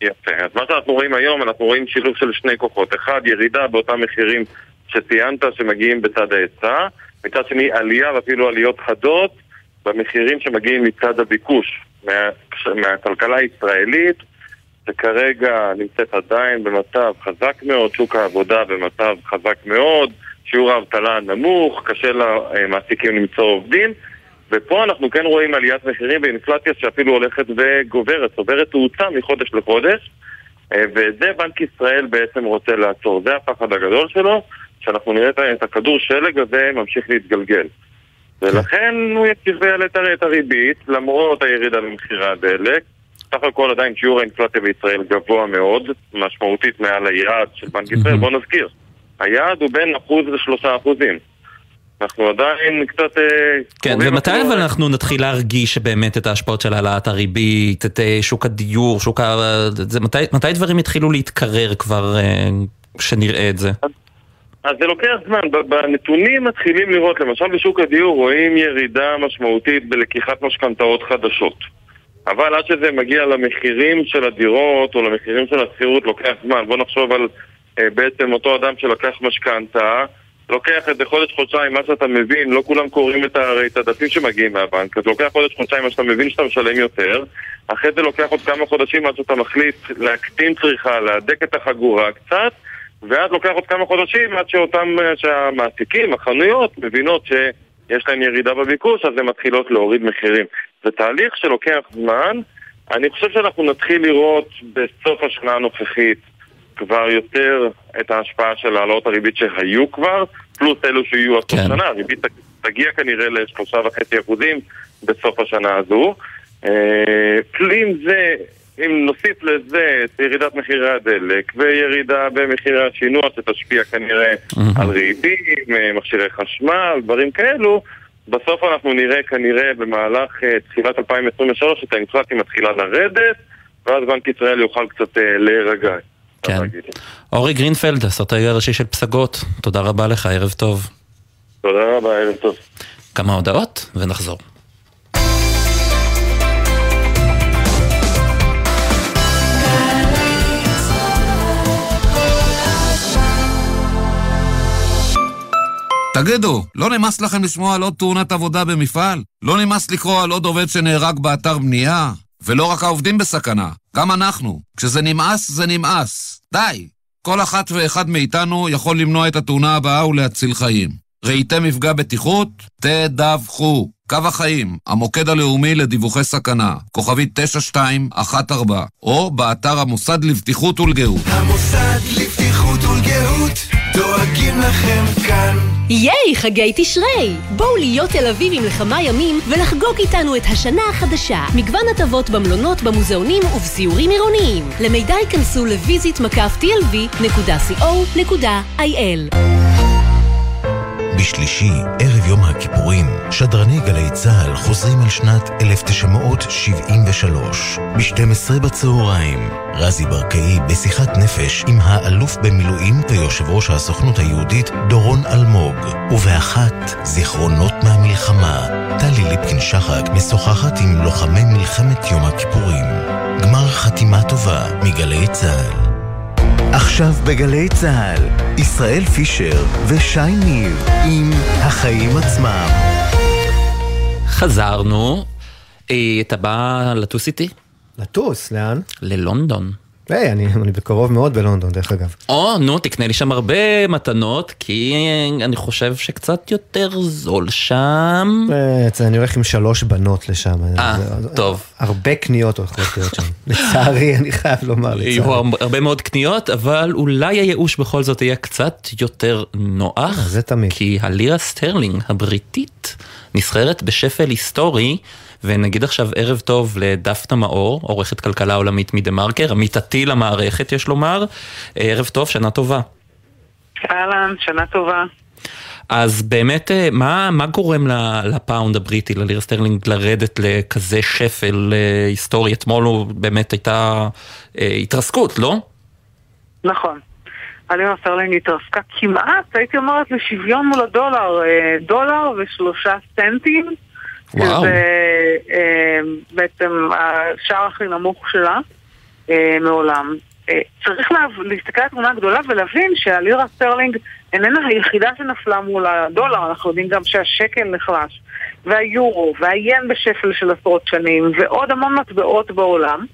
יפה, אז מה שאנחנו רואים היום, אנחנו רואים שילוב של שני כוחות. אחד, ירידה באותם מחירים שציינת שמגיעים בצד ההיצע, מצד שני עלייה ואפילו עליות חדות במחירים שמגיעים מצד הביקוש מה, מהכלכלה הישראלית שכרגע נמצאת עדיין במצב חזק מאוד, שוק העבודה במצב חזק מאוד, שיעור האבטלה נמוך, קשה למעסיקים למצוא עובדים ופה אנחנו כן רואים עליית מחירים ואינפלציה שאפילו הולכת וגוברת, צוברת תאוצה מחודש לחודש ואת זה בנק ישראל בעצם רוצה לעצור, זה הפחד הגדול שלו שאנחנו נראה את הכדור שלג הזה ממשיך להתגלגל. ולכן הוא יציב ויעלה את הריבית, למרות הירידה במחירי הדלק. סך הכל עדיין שיעור האינפלציה בישראל גבוה מאוד, משמעותית מעל היעד של בנק ישראל. בוא נזכיר, היעד הוא בין אחוז לשלושה אחוזים. אנחנו עדיין קצת... אה, כן, ומתי אבל אנחנו נתחיל להרגיש שבאמת את ההשפעות של העלאת הריבית, את אה, שוק הדיור, שוק ה... זה, מתי, מתי דברים יתחילו להתקרר כבר, אה, שנראה את זה? אז זה לוקח זמן, בנתונים מתחילים לראות, למשל בשוק הדיור רואים ירידה משמעותית בלקיחת משכנתאות חדשות. אבל עד שזה מגיע למחירים של הדירות או למחירים של השכירות לוקח זמן. בוא נחשוב על אה, בעצם אותו אדם שלקח משכנתה, לוקח איזה חודש-חודשיים, מה שאתה מבין, לא כולם קוראים את, הרי את הדפים שמגיעים מהבנק, אז לוקח חודש-חודשיים מה שאתה מבין שאתה משלם יותר, אחרי זה לוקח עוד כמה חודשים עד שאתה מחליט להקטין צריכה, להדק את החגורה קצת, ואז לוקח עוד כמה חודשים עד שאותם, אה, שהמעסיקים, החנויות, מבינות שיש להן ירידה בביקוש, אז הן מתחילות להוריד מחירים. זה תהליך שלוקח זמן. אני חושב שאנחנו נתחיל לראות בסוף השנה הנוכחית כבר יותר את ההשפעה של העלאות הריבית שהיו כבר, פלוס אלו שיהיו עד סוף כן. שנה. הריבית תגיע כנראה לשלושה וחצי אחוזים בסוף השנה הזו. אה, זה אם נוסיף לזה את ירידת מחירי הדלק וירידה במחירי השינוע שתשפיע כנראה על ריבים, מכשירי חשמל, דברים כאלו, בסוף אנחנו נראה כנראה במהלך uh, תחילת 2023 את האינפלציה מתחילה לרדת ואז בנק ישראל יוכל קצת uh, להירגע. כן. אורי גרינפלד, הסרטאי הראשי של פסגות, תודה רבה לך, ערב טוב. תודה רבה, ערב טוב. כמה הודעות ונחזור. תגידו, לא נמאס לכם לשמוע על עוד תאונת עבודה במפעל? לא נמאס לקרוא על עוד עובד שנהרג באתר בנייה? ולא רק העובדים בסכנה, גם אנחנו. כשזה נמאס, זה נמאס. די! כל אחת ואחד מאיתנו יכול למנוע את התאונה הבאה ולהציל חיים. ראיתם מפגע בטיחות? תדווחו. קו החיים, המוקד הלאומי לדיווחי סכנה, כוכבית 9214, או באתר המוסד לבטיחות ולגאות. המוסד לבטיחות ולגאות, דואגים לכם כאן. ייי, חגי תשרי! בואו להיות תל אביבים לכמה ימים ולחגוג איתנו את השנה החדשה. מגוון הטבות במלונות, במוזיאונים ובסיורים עירוניים. למידע ייכנסו לויזית מקף tlv.co.il בשלישי, ערב יום הכיפורים, שדרני גלי צה"ל חוזרים על שנת 1973. ב-12 בצהריים, רזי ברקאי בשיחת נפש עם האלוף במילואים ויושב ראש הסוכנות היהודית דורון אלמוג. ובאחת, זיכרונות מהמלחמה. טלי ליפקין שחק משוחחת עם לוחמי מלחמת יום הכיפורים. גמר חתימה טובה מגלי צה"ל. עכשיו בגלי צה"ל, ישראל פישר ושי ניב עם החיים עצמם. חזרנו. אה, אתה בא לטוס איתי? לטוס, לאן? ללונדון. היי, אני, אני בקרוב מאוד בלונדון, דרך אגב. או, נו, תקנה לי שם הרבה מתנות, כי אני חושב שקצת יותר זול שם. אה, אני הולך עם שלוש בנות לשם. אה, זה- טוב. הרבה קניות הולכות להיות שם. לצערי, אני חייב לומר, לצערי. יהיו הרבה מאוד קניות, אבל אולי הייאוש בכל זאת יהיה קצת יותר נוח. זה תמיד. כי הלירה סטרלינג הבריטית נסחרת בשפל היסטורי, ונגיד עכשיו ערב טוב לדפנה מאור, עורכת כלכלה עולמית מ TheMarker, עמיתתי למערכת יש לומר, ערב טוב, שנה טובה. אהלן, שנה טובה. אז באמת, אה, מה, מה גורם לפאונד הבריטי, ללירה סטרלינג, לרדת לכזה שפל אה, היסטורי? אתמול הוא באמת הייתה אה, התרסקות, לא? נכון. הלירה סטרלינג התרסקה כמעט, הייתי אומרת, לשוויון מול הדולר. אה, דולר ושלושה סנטים. וואו. שזה אה, בעצם השער הכי נמוך שלה אה, מעולם. אה, צריך לה, להסתכל על התמונה הגדולה ולהבין שהלירה סטרלינג איננה היחידה שנפלה מול הדולר, אנחנו יודעים גם שהשקל נחלש, והיורו, והיין בשפל של עשרות שנים, ועוד המון מטבעות בעולם.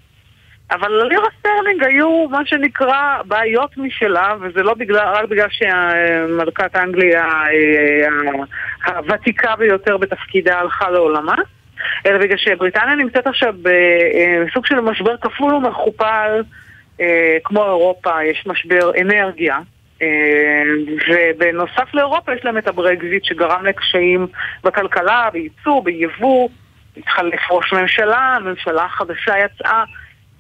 אבל ללירה סטרלינג היו מה שנקרא בעיות משלה, וזה לא בגלל, רק בגלל שמלכת אנגליה אה, הוותיקה ביותר בתפקידה הלכה לעולמה, אלא בגלל שבריטניה נמצאת עכשיו בסוג של משבר כפול ומכופל, אה, כמו אירופה, יש משבר אנרגיה. אה, ובנוסף לאירופה יש להם את הברקזיט שגרם לקשיים בכלכלה, בייצוא, ביבוא, התחלף ראש ממשלה, הממשלה החדשה יצאה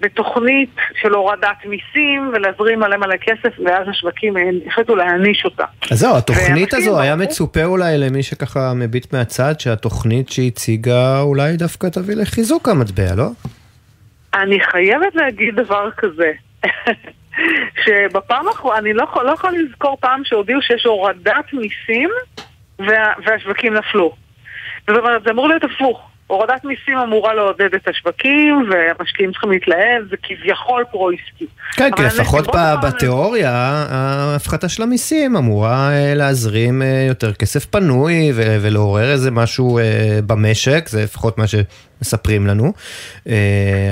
בתוכנית של הורדת מיסים ולהזרים מלא מלא כסף, ואז השווקים החליטו להעניש אותה. אז זהו, התוכנית הזו היה. מצופה אולי למי שככה מביט מהצד, שהתוכנית שהציגה אולי דווקא תביא לחיזוק המטבע, לא? אני חייבת להגיד דבר כזה, שבפעם האחרונה, אני לא, לא יכולה לזכור פעם שהודיעו שיש הורדת מיסים וה, והשווקים נפלו. זאת אומרת, זה אמור להיות הפוך. הורדת מיסים אמורה לעודד את השווקים, והמשקיעים צריכים להתלהב, זה כביכול פרו-עסקי. כן, כי לפחות ב- בתיאוריה, ההפחתה של המיסים אמורה אה, להזרים אה, יותר כסף פנוי ו- ולעורר איזה משהו אה, במשק, זה לפחות מה שמספרים לנו,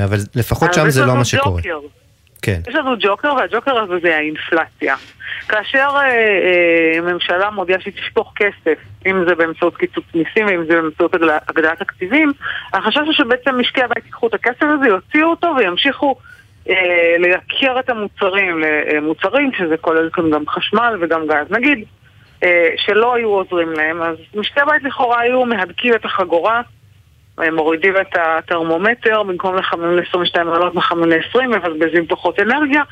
אבל לפחות שם זה לא מה שקורה. ג'וקר. כן. יש לנו ג'וקר, והג'וקר הזה זה האינפלציה. כאשר אה, אה, ממשלה מודיעה שהיא תשפוך כסף, אם זה באמצעות קיצוץ מיסים ואם זה באמצעות הגדל- הגדלת תקציבים, החשש הוא שבעצם משקי הבית ייקחו את הכסף הזה, יוציאו אותו וימשיכו אה, לייקר את המוצרים למוצרים, שזה כולל כאן גם חשמל וגם גז. נגיד אה, שלא היו עוזרים להם, אז משקי הבית לכאורה היו מהדקים את החגורה. הם מורידים את הטרמומטר, במקום לחמם ל-22 מעלות מחמם ל-20, מבזבזים פחות אנרגיה,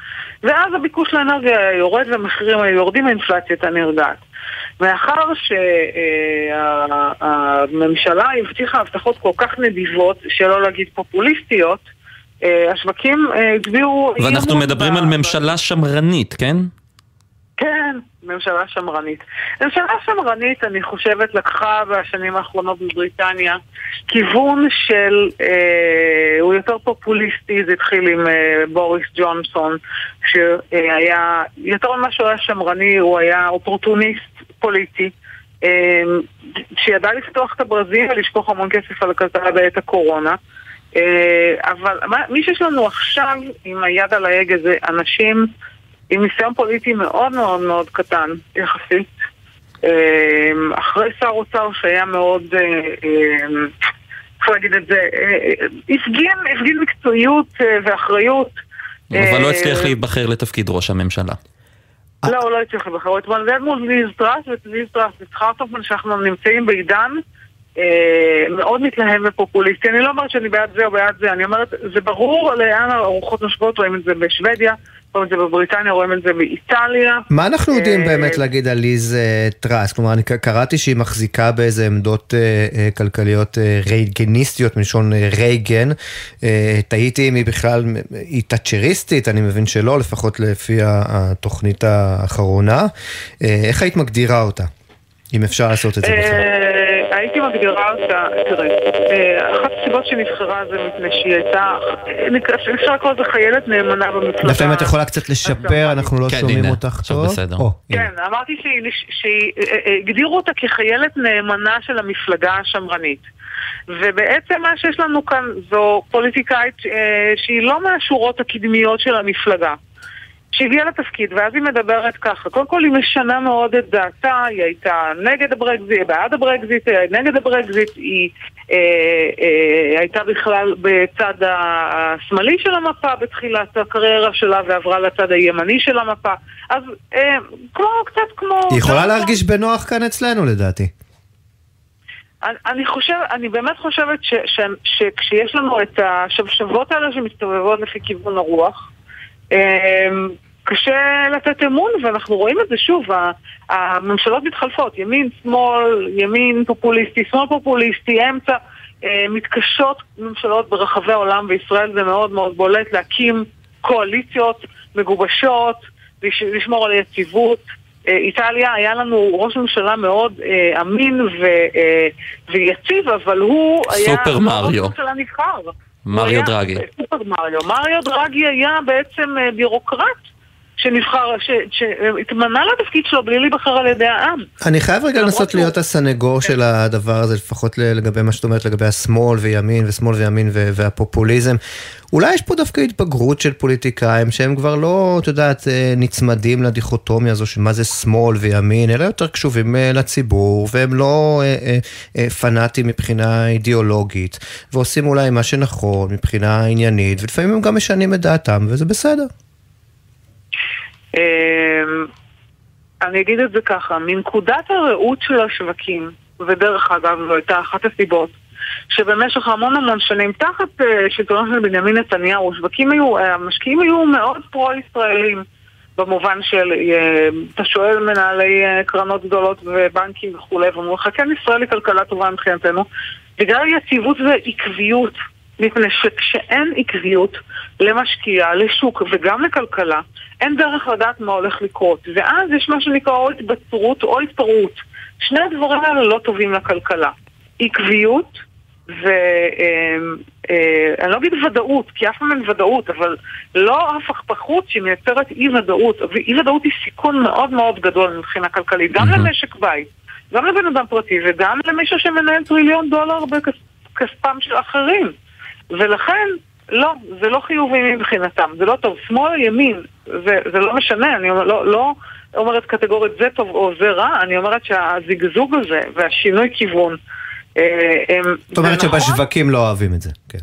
ואז הביקוש לאנרגיה היה יורד והמחירים היו יורדים, האינפלציה הייתה נרגעת. מאחר שהממשלה הבטיחה הבטחות כל כך נדיבות, שלא להגיד פופוליסטיות, אה, השווקים אה, הצביעו... ואנחנו מדברים ב- על ממשלה שמרנית, כן? כן, ממשלה שמרנית. ממשלה שמרנית, אני חושבת, לקחה בשנים האחרונות בבריטניה כיוון של... אה, הוא יותר פופוליסטי, זה התחיל עם אה, בוריס ג'ונסון, שהיה, יותר ממה שהוא היה שמרני, הוא היה אופורטוניסט פוליטי. אה, שידע לפתוח את הברזים ולשפוך המון כסף על הכלכלה בעת הקורונה. אה, אבל מה- מי שיש לנו עכשיו עם היד על ההגה זה אנשים עם ניסיון פוליטי מאוד מאוד מאוד קטן יחסית. אה, אחרי שר אוצר שהיה מאוד, אה, אה, איך להגיד את זה, אה, אה, הפגין, הפגין מקצועיות ואחריות. אבל לא הצליח להיבחר לתפקיד ראש הממשלה. לא, הוא לא הצליח להיבחר. הוא התמודד מול ליז טראס, וליז טראס אותו, מפני שאנחנו נמצאים בעידן מאוד מתלהם ופופוליסטי. אני לא אומרת שאני בעד זה או בעד זה, אני אומרת, זה ברור לאן הרוחות נושבות, רואים את זה בשוודיה, רואים את זה בבריטניה, רואים את זה באיטליה. מה אנחנו יודעים אה, באמת להגיד על ליז אה, טראס? כלומר, אני קראתי שהיא מחזיקה באיזה עמדות אה, כלכליות רייגניסטיות, מלשון רייגן. תהיתי אם היא בכלל, היא תאצ'ריסטית, אני מבין שלא, לפחות לפי התוכנית האחרונה. איך היית מגדירה אותה? אם אפשר לעשות את זה בכלל. אה, הייתי מגדירה אותה, תראה, אה, אחת הסיבות שנבחרה זה מפני שהיא הייתה, אה, נקרא- אפשר לקרוא לזה חיילת נאמנה במפלגה. דווקא אם את יכולה קצת לשפר, אנחנו לא כן, שומעים אותך טוב. כן, אמרתי שהגדירו אותה כחיילת נאמנה של המפלגה השמרנית. ובעצם מה שיש לנו כאן זו פוליטיקאית אה, שהיא לא מהשורות הקדמיות של המפלגה. שהגיעה לתפקיד, ואז היא מדברת ככה. קודם כל היא משנה מאוד את דעתה, היא הייתה נגד הברקזיט, בעד הברקזיט, אה, נגד הברקזיט, היא אה, אה, הייתה בכלל בצד השמאלי של המפה בתחילת הקריירה שלה ועברה לצד הימני של המפה. אז אה, כמו, קצת כמו... היא יכולה להרגיש בנוח כאן אצלנו לדעתי. אני, אני חושב, אני באמת חושבת ש, ש, שכשיש לנו את השבשבות האלה שמסתובבות לפי כיוון הרוח, קשה לתת אמון, ואנחנו רואים את זה שוב, הממשלות מתחלפות, ימין, שמאל, ימין פופוליסטי, שמאל פופוליסטי, אמצע, אה, מתקשות ממשלות ברחבי העולם, וישראל זה מאוד מאוד בולט, להקים קואליציות מגובשות, לש- לשמור על יציבות. אה, איטליה, היה לנו ראש ממשלה מאוד אה, אמין ו, אה, ויציב, אבל הוא היה... סופר מריו. ראש ממשלה נבחר. מריו דרגי. מריו דרגי היה בעצם אה, בירוקרט שנבחר, שהתמנה לתפקיד שלו בלי להיבחר על ידי העם. אני חייב רגע לנסות להיות הסנגור של הדבר הזה, לפחות לגבי מה שאת אומרת לגבי השמאל וימין ושמאל וימין והפופוליזם. אולי יש פה דווקא התבגרות של פוליטיקאים שהם כבר לא, את יודעת, אה, נצמדים לדיכוטומיה הזו של מה זה שמאל וימין, אלא יותר קשובים אה, לציבור, והם לא אה, אה, אה, פנאטים מבחינה אידיאולוגית, ועושים אולי מה שנכון מבחינה עניינית, ולפעמים הם גם משנים את דעתם, וזה בסדר. אמ, אני אגיד את זה ככה, מנקודת הראות של השווקים, ודרך אגב זו הייתה אחת הסיבות, שבמשך המון המון שנים תחת אה, שלטונו של בנימין נתניהו, שווקים היו, אה, המשקיעים היו מאוד פרו-ישראלים. במובן של, אה, אתה שואל מנהלי קרנות גדולות ובנקים וכולי, ואומרים לך, כן, ישראל היא כלכלה טובה מבחינתנו, בגלל יציבות ועקביות, מפני שכשאין עקביות למשקיע, לשוק וגם לכלכלה, אין דרך לדעת מה הולך לקרות. ואז יש מה שנקרא או התבצרות או התפרעות. שני הדברים האלה לא טובים לכלכלה. עקביות ו... אה, אה, לא אגיד ודאות, כי אף פעם אין ודאות, אבל לא הפכפכות שמייצרת אי ודאות, ואי ודאות היא סיכון מאוד מאוד גדול מבחינה כלכלית, גם למשק בית, גם לבן אדם פרטי וגם למישהו שמנהל טריליון דולר בכספם של אחרים. ולכן, לא, זה לא חיובי מבחינתם, זה לא טוב. שמאל, ימין, זה, זה לא משנה, אני אומר, לא, לא אומרת קטגורית זה טוב או זה רע, אני אומרת שהזיגזוג הזה והשינוי כיוון אה, הם... זאת אומרת נכון, שבשווקים לא אוהבים את זה, כן.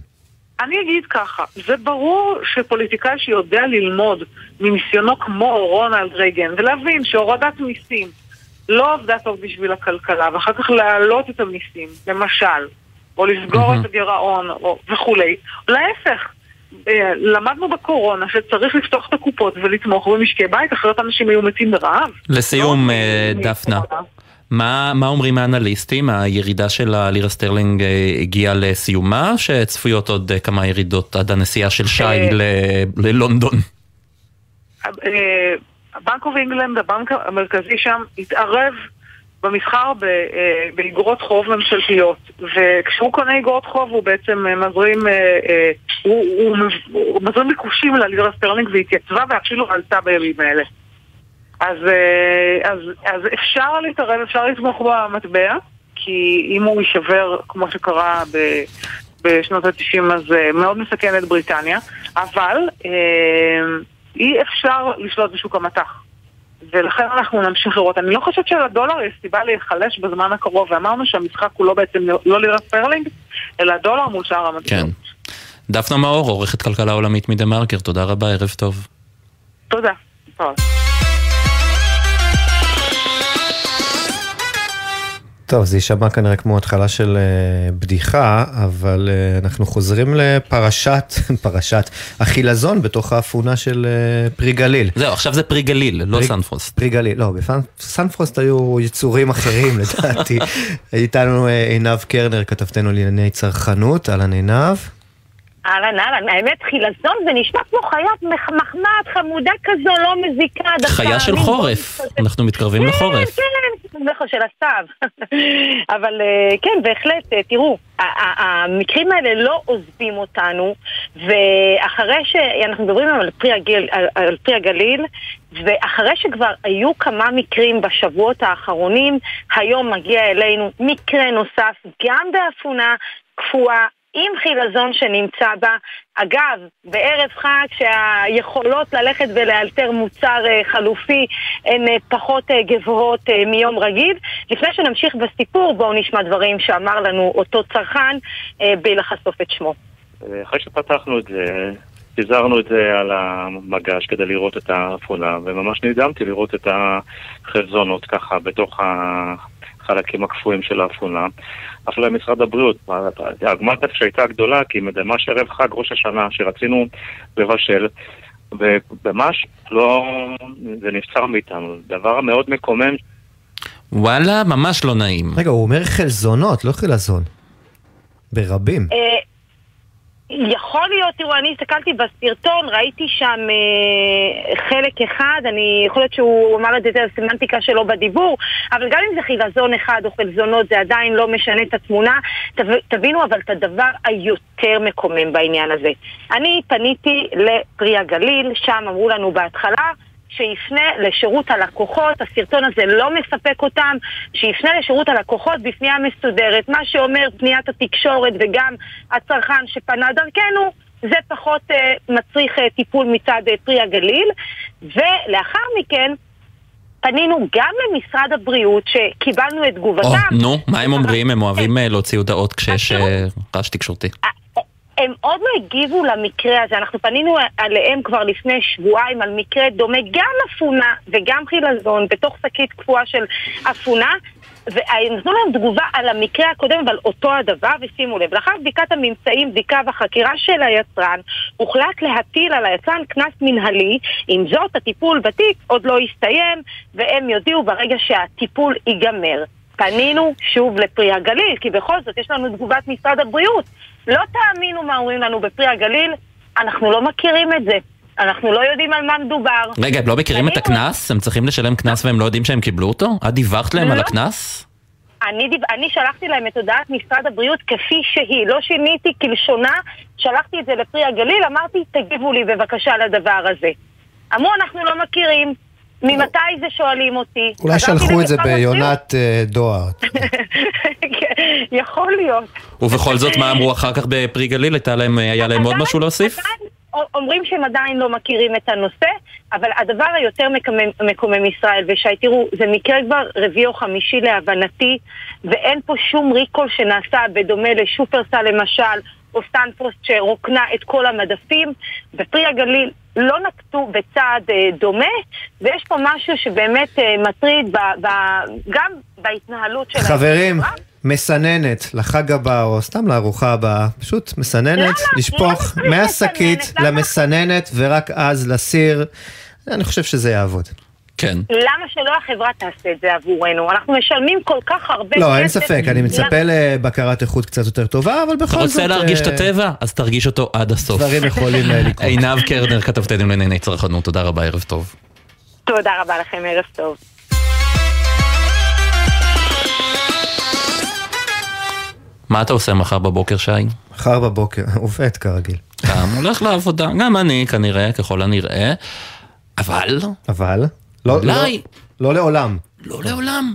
אני אגיד ככה, זה ברור שפוליטיקאי שיודע ללמוד מניסיונו כמו רונלד רייגן ולהבין שהורדת מיסים לא עבדה טוב בשביל הכלכלה ואחר כך להעלות את המיסים, למשל, או לסגור מהמם. את הגירעון או וכולי, להפך. אה, למדנו בקורונה שצריך לפתוח את הקופות ולתמוך במשקי בית, אחרת אנשים היו מתים ברעב. לסיום, לא אה, דפנה. מה, מה אומרים האנליסטים? הירידה של הלירה סטרלינג אה, הגיעה לסיומה, שצפויות עוד כמה ירידות עד הנסיעה של שי ל- ללונדון? ה Bank of England, הבנק המרכזי שם, התערב במסחר אה, באגרות חוב ממשלתיות. וכשהוא קונה אגרות חוב הוא בעצם אה, מזרים, אה, הוא, הוא, הוא מזרים ביקושים ללירה סטרלינג והתייצבה ואפילו עלתה בימים האלה. אז, אז, אז אפשר להתערב, אפשר לתמוך במטבע, כי אם הוא יישבר, כמו שקרה ב, בשנות ה-90, אז מאוד מסכן את בריטניה, אבל אי אפשר לשלוט בשוק המטח. ולכן אנחנו נמשיך לראות. אני לא חושבת שלדולר יש סיבה להיחלש בזמן הקרוב, ואמרנו שהמשחק הוא לא בעצם לא לירה סטרלינג, אלא דולר מול שאר המטבעות. כן. דפנה מאור, עורכת כלכלה עולמית מ The מרקר, תודה רבה, ערב טוב. תודה. טוב. זה יישמע כנראה כמו התחלה של אה, בדיחה, אבל אה, אנחנו חוזרים לפרשת, פרשת החילזון בתוך האפונה של אה, פרי גליל. זהו, עכשיו זה פרי גליל, לא פרי- סנפרוסט. פרי גליל, לא, בסנפרוסט היו יצורים אחרים לדעתי. איתנו עינב קרנר, כתבתנו לענייני צרכנות, אהלן עינב. אהלן אהלן, האמת חילזון זה נשמע כמו חיית מח- מחמד חמודה כזו, לא מזיקה. חיה של חורף. אנחנו מתקרבים כן, לחורף. כן, זה של הסתיו. אבל אה, כן, בהחלט, אה, תראו, המקרים האלה לא עוזבים אותנו, ואחרי שאנחנו מדברים על פרי, הגיל, על, על פרי הגליל, ואחרי שכבר היו כמה מקרים בשבועות האחרונים, היום מגיע אלינו מקרה נוסף, גם באפונה קפואה. עם חילזון שנמצא בה. אגב, בערב חג שהיכולות ללכת ולאלתר מוצר אה, חלופי הן אה, פחות אה, גבוהות מיום רגיל. לפני שנמשיך בסיפור, בואו נשמע דברים שאמר לנו אותו צרכן בלי לחשוף את שמו. אחרי שפתחנו את זה, פיזרנו את זה על המגש כדי לראות את האפונה, וממש נדהמתי לראות את החלזונות ככה בתוך החלקים הקפואים של האפונה. אף למשרד הבריאות, עגמת נפש הייתה גדולה, כי ממש ערב חג ראש השנה שרצינו לבשל, וממש לא, זה נבצר מאיתנו. דבר מאוד מקומם. וואלה, ממש לא נעים. רגע, הוא אומר חלזונות, לא חילזון. ברבים. יכול להיות, תראו, אני הסתכלתי בסרטון, ראיתי שם אה, חלק אחד, אני, יכול להיות שהוא אמר את זה, זה הסמנטיקה שלו בדיבור, אבל גם אם זה חילזון אחד או חלזונות, זה עדיין לא משנה את התמונה. תב, תבינו אבל את הדבר היותר מקומם בעניין הזה. אני פניתי לפרי הגליל, שם אמרו לנו בהתחלה, שיפנה לשירות הלקוחות, הסרטון הזה לא מספק אותם, שיפנה לשירות הלקוחות בפנייה מסודרת, מה שאומר פניית התקשורת וגם הצרכן שפנה דרכנו, זה פחות אה, מצריך אה, טיפול מצד אה, פרי הגליל, ולאחר מכן פנינו גם למשרד הבריאות שקיבלנו את תגובתם. נו, מה הם אומרים? הם אוהבים להוציא הודעות כשיש רעש תקשורתי. הם עוד לא הגיבו למקרה הזה, אנחנו פנינו עליהם כבר לפני שבועיים על מקרה דומה, גם אפונה וגם חילזון בתוך שקית קפואה של אפונה ונתנו להם תגובה על המקרה הקודם, אבל אותו הדבר, ושימו לב, לאחר בדיקת הממצאים, בדיקה והחקירה של היצרן, הוחלט להטיל על היצרן קנס מנהלי, עם זאת הטיפול בתיק עוד לא הסתיים, והם יודיעו ברגע שהטיפול ייגמר. פנינו שוב לפרי הגליל, כי בכל זאת יש לנו תגובת משרד הבריאות. לא תאמינו מה אומרים לנו בפרי הגליל, אנחנו לא מכירים את זה. אנחנו לא יודעים על מה מדובר. רגע, הם לא מכירים את הקנס? הם צריכים לשלם קנס והם לא יודעים שהם קיבלו אותו? את דיווחת להם על לא. הקנס? אני, דיב... אני שלחתי להם את הודעת משרד הבריאות כפי שהיא, לא שיניתי כלשונה, שלחתי את זה לפרי הגליל, אמרתי, תגיבו לי בבקשה לדבר הזה. אמרו, אנחנו לא מכירים. ממתי זה שואלים אותי? אולי שלחו את זה. ביונת אה, דואר. יכול להיות. ובכל זאת, מה אמרו אחר כך בפרי גליל? היה להם עוד משהו להוסיף? אומרים שהם עדיין לא מכירים את הנושא, אבל הדבר היותר מקומם, מקומם ישראל, ושי, תראו, זה מקרה כבר רביעי או חמישי להבנתי, ואין פה שום recall שנעשה בדומה לשופרסל למשל, או סנפרוסט שרוקנה את כל המדפים. בפרי הגליל לא נקטו בצעד אה, דומה, ויש פה משהו שבאמת אה, מטריד ב, ב, גם בהתנהלות של... חברים, מסננת לחג הבא, או סתם לארוחה הבאה, פשוט מסננת, לשפוך מהשקית למסננת, ורק אז לסיר. אני חושב שזה יעבוד. כן. למה שלא החברה תעשה את זה עבורנו? אנחנו משלמים כל כך הרבה לא, אין כסף. ספק, אני מצפה לבקרת איכות קצת יותר טובה, אבל בכל אתה זאת... רוצה להרגיש את אה, הטבע? אז תרגיש אותו עד הסוף. דברים יכולים אה, לקרות. עינב קרנר, כתבתנו לענייני צרכנות, תודה רבה, ערב טוב. תודה רבה לכם, ערב טוב. מה אתה עושה מחר בבוקר, שי? מחר בבוקר, עובד כרגיל. גם הולך לעבודה, גם אני כנראה, ככל הנראה. אבל... אבל? לא, אולי... לא, לא לעולם. לא לעולם.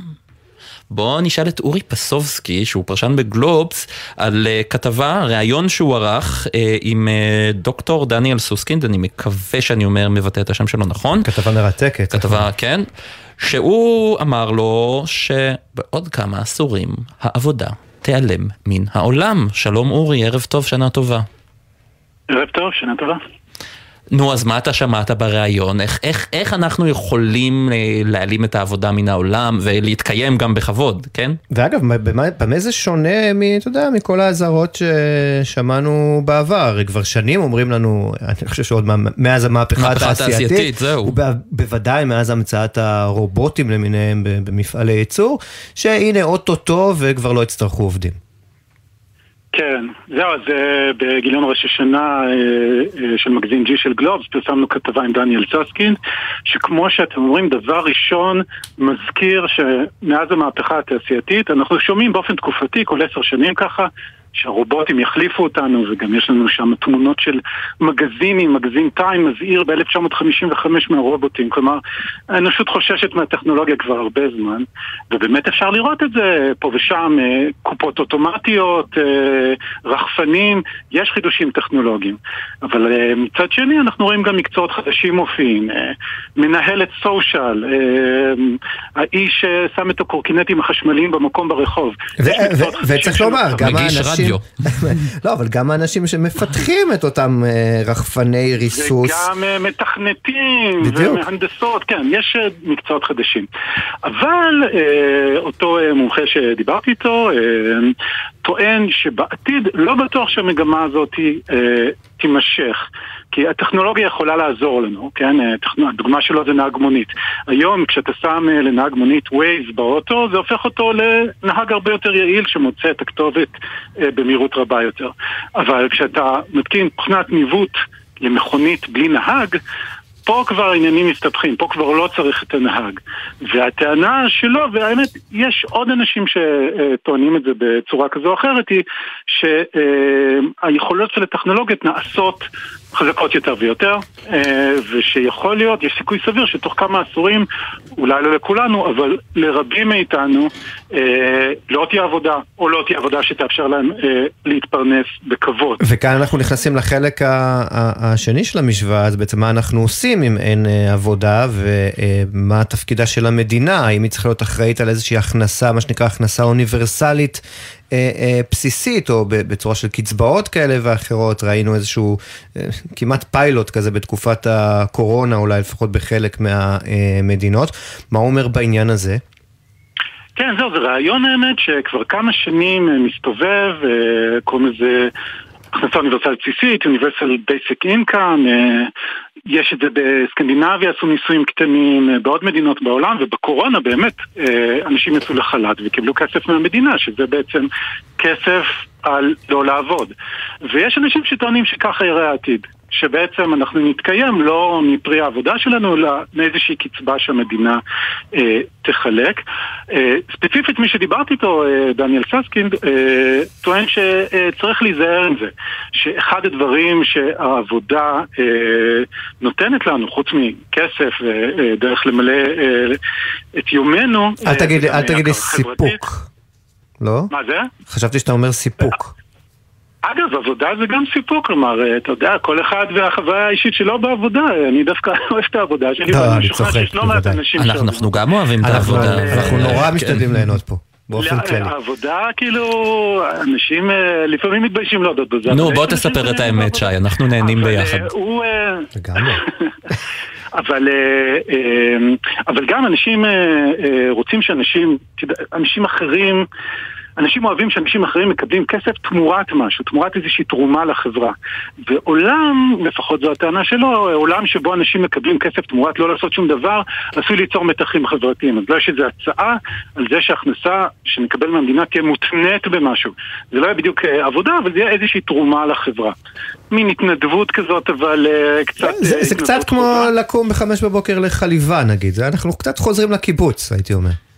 בואו נשאל את אורי פסובסקי, שהוא פרשן בגלובס, על אה, כתבה, ראיון שהוא ערך אה, עם אה, דוקטור דניאל סוסקינד, אני מקווה שאני אומר, מבטא את השם שלו נכון. כתבה מרתקת. כתבה, כן. שהוא אמר לו שבעוד כמה עשורים העבודה תיעלם מן העולם. שלום אורי, ערב טוב, שנה טובה. ערב טוב, שנה טובה. נו, אז מה אתה שמעת בריאיון? איך, איך, איך אנחנו יכולים אה, להעלים את העבודה מן העולם ולהתקיים גם בכבוד, כן? ואגב, במה, במה זה שונה, מ, אתה יודע, מכל האזהרות ששמענו בעבר? כבר שנים אומרים לנו, אני חושב שעוד מה, מאז המהפכה התעשייתית, זהו. ובוודאי מאז המצאת הרובוטים למיניהם במפעלי ייצור, שהנה אוטוטו וכבר לא יצטרכו עובדים. כן, זהו, אז uh, בגיליון ראש השנה uh, uh, של מגזין G של גלובס פרסמנו כתבה עם דניאל סוסקין שכמו שאתם אומרים, דבר ראשון מזכיר שמאז המהפכה התעשייתית אנחנו שומעים באופן תקופתי כל עשר שנים ככה שהרובוטים יחליפו אותנו, וגם יש לנו שם תמונות של מגזינים, מגזין טיים מזהיר ב-1955 מהרובוטים. כלומר, האנושות חוששת מהטכנולוגיה כבר הרבה זמן, ובאמת אפשר לראות את זה פה ושם, אה, קופות אוטומטיות, אה, רחפנים, יש חידושים טכנולוגיים. אבל אה, מצד שני, אנחנו רואים גם מקצועות חדשים מופיעים. מנהלת סושיאל, האיש ששם את הקורקינטים החשמליים במקום ברחוב. וצריך לומר, גם האנשים... רדיו. לא, אבל גם האנשים שמפתחים את אותם אה, רחפני ריסוס. וגם אה, מתכנתים, ומהנדסות, כן, יש אה, מקצועות חדשים. אבל אותו מומחה שדיברתי איתו, טוען שבעתיד לא בטוח שהמגמה הזאת תימשך. כי הטכנולוגיה יכולה לעזור לנו, כן? הדוגמה שלו זה נהג מונית. היום כשאתה שם לנהג מונית Waze באוטו, זה הופך אותו לנהג הרבה יותר יעיל שמוצא את הכתובת במהירות רבה יותר. אבל כשאתה מתקין תוכנת ניווט למכונית בלי נהג, פה כבר העניינים מסתבכים, פה כבר לא צריך את הנהג. והטענה שלו, והאמת, יש עוד אנשים שטוענים את זה בצורה כזו או אחרת, היא שהיכולות של הטכנולוגיות נעשות חזקות יותר ויותר, אה, ושיכול להיות, יש סיכוי סביר שתוך כמה עשורים, אולי לא לכולנו, אבל לרבים מאיתנו, אה, לא תהיה עבודה, או לא תהיה עבודה שתאפשר להם אה, להתפרנס בכבוד. וכאן אנחנו נכנסים לחלק השני של המשוואה, אז בעצם מה אנחנו עושים אם אין עבודה, ומה תפקידה של המדינה, האם היא צריכה להיות אחראית על איזושהי הכנסה, מה שנקרא הכנסה אוניברסלית בסיסית, או בצורה של קצבאות כאלה ואחרות, ראינו איזשהו אה, כמעט פיילוט כזה בתקופת הקורונה, אולי לפחות בחלק מהמדינות. מה הוא אומר בעניין הזה? כן, זהו, זה רעיון האמת שכבר כמה שנים מסתובב, קוראים לזה הכנסה אוניברסלית בסיסית, Universal Basic Income, יש את זה בסקנדינביה, עשו ניסויים קטנים, אה, בעוד מדינות בעולם, ובקורונה באמת אה, אנשים יצאו לחל"ת וקיבלו כסף מהמדינה, שזה בעצם כסף על לא לעבוד. ויש אנשים שטוענים שככה יראה העתיד. שבעצם אנחנו נתקיים לא מפרי העבודה שלנו, אלא מאיזושהי קצבה שהמדינה אה, תחלק. אה, ספציפית מי שדיברתי איתו, אה, דניאל ססקינד, אה, טוען שצריך להיזהר עם זה, שאחד הדברים שהעבודה אה, נותנת לנו, חוץ מכסף ודרך אה, למלא אה, את יומנו, אל תגיד, אל תגיד לי סיפוק. לא? מה זה? חשבתי שאתה אומר סיפוק. אגב, עבודה זה גם סיפוק, כלומר, אה, אתה יודע, כל אחד והחוויה האישית שלו בעבודה, אני דווקא אוהב את העבודה שלי, לא, אני צוחק, בוודאי. אנחנו גם אוהבים את העבודה. אנחנו נורא כן. משתדלים ליהנות פה. באופן כללי. העבודה, כאילו, אנשים אה, לפעמים מתביישים להודות בזה. נו, בוא תספר את האמת, שי, אנחנו נהנים ביחד. הוא... אבל, אבל גם אנשים רוצים שאנשים, אנשים אחרים אנשים אוהבים שאנשים אחרים מקבלים כסף תמורת משהו, תמורת איזושהי תרומה לחברה. ועולם, לפחות זו הטענה שלו, עולם שבו אנשים מקבלים כסף תמורת לא לעשות שום דבר, עשוי ליצור מתחים חברתיים. אז לא יש איזו הצעה על זה שהכנסה שנקבל מהמדינה תהיה מותנית במשהו. זה לא יהיה בדיוק אה, עבודה, אבל זה יהיה איזושהי תרומה לחברה. מין התנדבות כזאת, אבל uh, קצת... זה, זה קצת כמו לקום בחמש בבוקר לחליבה נגיד, אנחנו קצת חוזרים לקיבוץ, הייתי אומר.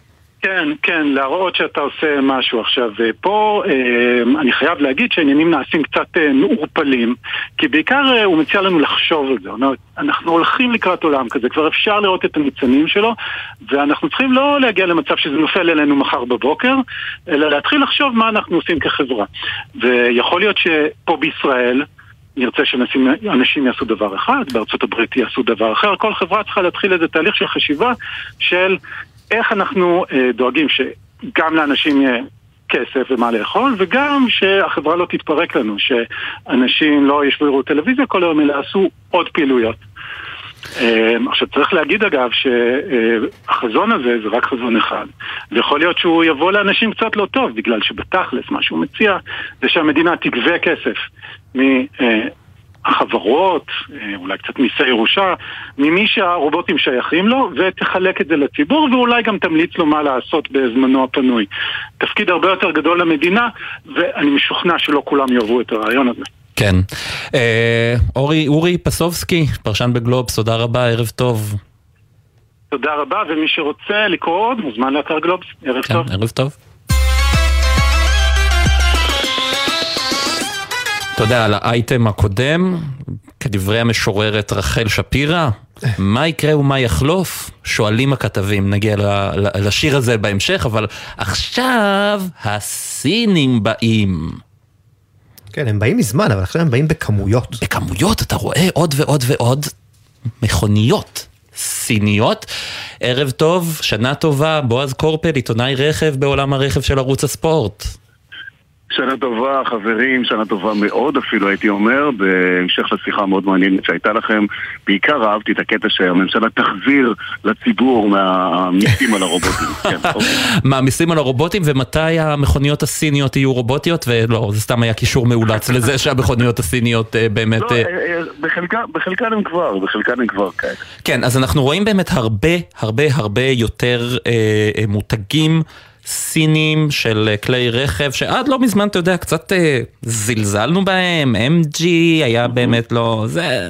כן, כן, להראות שאתה עושה משהו. עכשיו, אה, פה אה, אני חייב להגיד שהעניינים נעשים קצת אה, מעורפלים, כי בעיקר הוא מציע לנו לחשוב על זה. אנחנו הולכים לקראת עולם כזה, כבר אפשר לראות את הניצנים שלו, ואנחנו צריכים לא להגיע למצב שזה נופל אלינו מחר בבוקר, אלא להתחיל לחשוב מה אנחנו עושים כחברה. ויכול להיות שפה בישראל, נרצה שאנשים יעשו דבר אחד, בארצות הברית יעשו דבר אחר, כל חברה צריכה להתחיל איזה תהליך של חשיבה של איך אנחנו אה, דואגים שגם לאנשים יהיה כסף ומה לאכול, וגם שהחברה לא תתפרק לנו, שאנשים לא ישבו לראות טלוויזיה כל היום, אלא עשו עוד פעילויות. אה, עכשיו צריך להגיד אגב שהחזון הזה זה רק חזון אחד ויכול להיות שהוא יבוא לאנשים קצת לא טוב בגלל שבתכלס מה שהוא מציע זה שהמדינה תגבה כסף מהחברות, אה, אולי קצת מיסי ירושה, ממי שהרובוטים שייכים לו ותחלק את זה לציבור ואולי גם תמליץ לו מה לעשות בזמנו הפנוי. תפקיד הרבה יותר גדול למדינה ואני משוכנע שלא כולם יאהבו את הרעיון הזה. כן. אה, אורי, אורי פסובסקי, פרשן בגלובס, תודה רבה, ערב טוב. תודה רבה, ומי שרוצה לקרוא עוד מוזמן לאתר גלובס. ערב כן, טוב. ערב טוב. אתה יודע, על האייטם הקודם, כדברי המשוררת רחל שפירא, מה יקרה ומה יחלוף? שואלים הכתבים, נגיע לשיר הזה בהמשך, אבל עכשיו הסינים באים. כן, הם באים מזמן, אבל עכשיו הם באים בכמויות. בכמויות, אתה רואה עוד ועוד ועוד מכוניות סיניות. ערב טוב, שנה טובה, בועז קורפל, עיתונאי רכב בעולם הרכב של ערוץ הספורט. שנה טובה, חברים, שנה טובה מאוד אפילו, הייתי אומר, בהמשך לשיחה המאוד מעניינת שהייתה לכם. בעיקר אהבתי את הקטע שהממשלה תחזיר לציבור מהמיסים על הרובוטים. כן, אוקיי. מעמיסים על הרובוטים, ומתי המכוניות הסיניות יהיו רובוטיות? ולא, זה סתם היה קישור מאולץ לזה שהמכוניות הסיניות אה, באמת... לא, אה, אה, בחלקן הם כבר, בחלקן הם כבר כאלה. כן, אז אנחנו רואים באמת הרבה הרבה הרבה יותר מותגים סינים של אה, כלי רכב, שעד לא מזמן, אתה יודע, קצת אה, זלזלנו בהם, MG היה באמת לא זה,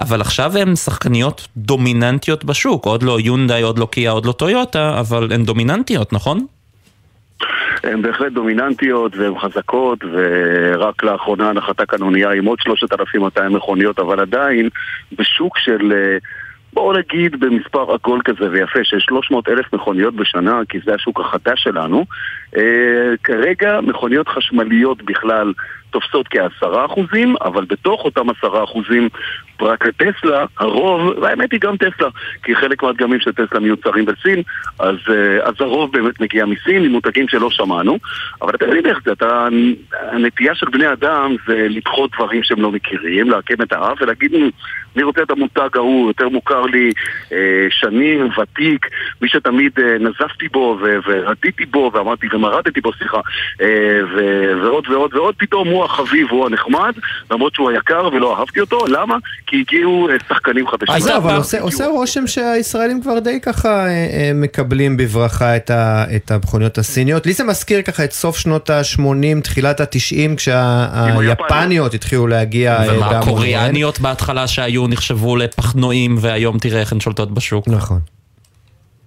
אבל עכשיו הן שחקניות דומיננטיות בשוק, עוד לא יונדאי, עוד לא קיה, עוד לא טויוטה, אבל הן דומיננטיות, נכון? הן בהחלט דומיננטיות והן חזקות ורק לאחרונה נחתה כאן אונייה עם עוד 3,200 מכוניות אבל עדיין בשוק של אה, בואו נגיד במספר עגול כזה ויפה של 300 אלף מכוניות בשנה כי זה השוק החדש שלנו כרגע מכוניות חשמליות בכלל תופסות כעשרה אחוזים אבל בתוך אותם עשרה אחוזים רק לטסלה, הרוב, והאמת היא גם טסלה, כי חלק מהדגמים של טסלה מיוצרים בסין, אז, אה, אז הרוב באמת מגיע מסין, עם מותגים שלא שמענו, אבל אתה מבין איך זה, אתה, הנטייה של בני אדם זה לדחות דברים שהם לא מכירים, לעקם את האף ולהגיד, "מ, אני רוצה את המותג ההוא, יותר מוכר לי אה, שנים, ותיק, מי שתמיד אה, נזפתי בו ורדיתי בו ואמרתי ומרדתי בו, סליחה, אה, ועוד ועוד ועוד, פתאום הוא החביב, הוא הנחמד, למרות שהוא היקר ולא אהבתי אותו, למה? כי הגיעו אה, שחקנים חדשים. אז זהו, אבל עושה, רושם שהישראלים כבר די ככה אה, מקבלים בברכה את, המכוניות הסיניות. לי זה מזכיר ככה את סוף שנות ה-80, תחילת ה-90, כשהיפניות התחילו להגיע ומה. הקוריאניות בהתחלה שהיו נחשבו לפחנועים והיום תראה איך הן שולטות בשוק. נכון.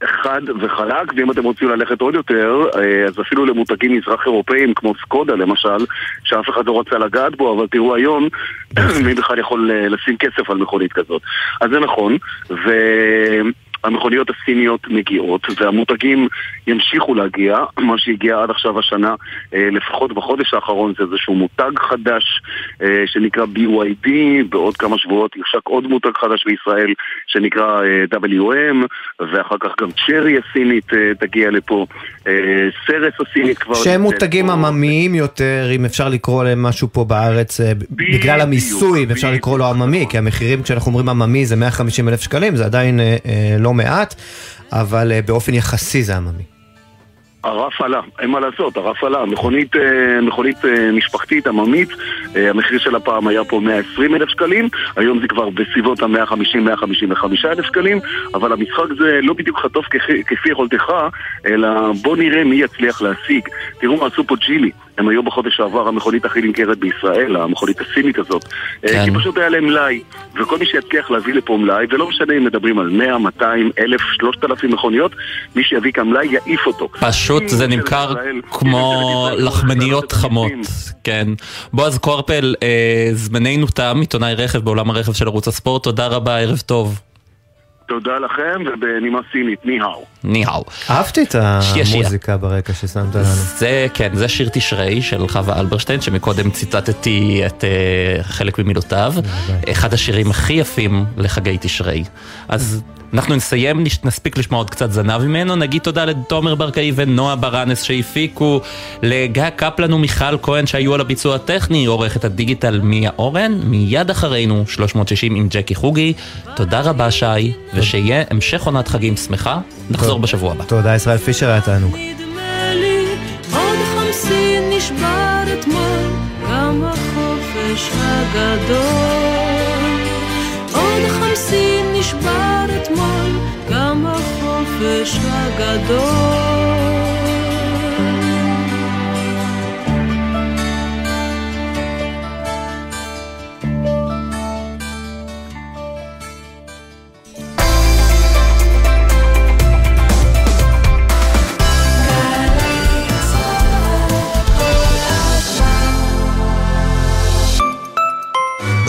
חד וחלק, ואם אתם רוצים ללכת עוד יותר, אה, אז אפילו למותגים מזרח אירופאים כמו סקודה למשל, שאף אחד לא רצה לגעת בו, אבל תראו היום, מי בכלל יכול אה, לשים כסף על מכונית כזאת. אז זה נכון, והמכוניות הסיניות מגיעות, והמותגים ימשיכו להגיע, מה שהגיע עד עכשיו השנה, אה, לפחות בחודש האחרון, זה איזשהו מותג חדש אה, שנקרא BYD, בעוד כמה שבועות יושק עוד מותג חדש בישראל שנקרא אה, WM, ואחר כך גם צ'רי הסינית תגיע לפה, סרס הסינית כבר... שהם מותגים. עממיים יותר, אם אפשר לקרוא להם משהו פה בארץ, בגלל המיסוי, אפשר לקרוא לו עממי, כי המחירים כשאנחנו אומרים עממי זה 150 אלף שקלים, זה עדיין לא מעט, אבל אה, באופן יחסי זה עממי. הרף עלה, אין מה לעשות, הרף עלה. מכונית, אה, מכונית אה, משפחתית, עממית, המחיר של הפעם היה פה 120 אלף שקלים, היום זה כבר בסביבות ה-150-155 אלף שקלים, אבל המשחק זה לא בדיוק חטוף כפי יכולתך, אלא בוא נראה מי יצליח להשיג. תראו מה עשו פה ג'ילי. הם היו בחודש שעבר המכונית הכי נמכרת בישראל, המכונית הסינית הזאת. אה, כן. כי פשוט היה להם מלאי, וכל מי שיצליח להביא לפה מלאי, ולא משנה אם מדברים על 100, 200, 1,000, 3,000 מכוניות, מי שיביא כאן מלאי יעיף אותו. פשוט זה נמכר כמו לחמניות חמות, כן. בועז קורפל, אה, זמננו תם, עיתונאי רכב בעולם הרכב של ערוץ הספורט, תודה רבה, ערב טוב. תודה לכם, ובנימה סינית, ניהאו. ניהאו. אהבתי את. המוזיקה ברקע ששמת לנו. זה, כן, זה שיר תשרי של חווה אלברשטיין, שמקודם ציטטתי את uh, חלק ממילותיו. אחד השירים הכי יפים לחגי תשרי. אז אנחנו נסיים, נספיק לשמוע עוד קצת זנב ממנו, נגיד תודה לתומר ברקאי ונועה ברנס שהפיקו, לגיא קפלן ומיכל כהן שהיו על הביצוע הטכני, עורכת הדיגיטל מיה אורן, מיד אחרינו 360 עם ג'קי חוגי. תודה רבה שי, ושיהיה המשך עונת חגים שמחה, נחזור בשבוע הבא. תודה ישראל פישר היה תענוג. עוד חמסין נשבר אתמול, גם החופש הגדול. נשבר אתמול, גם החופש הגדול.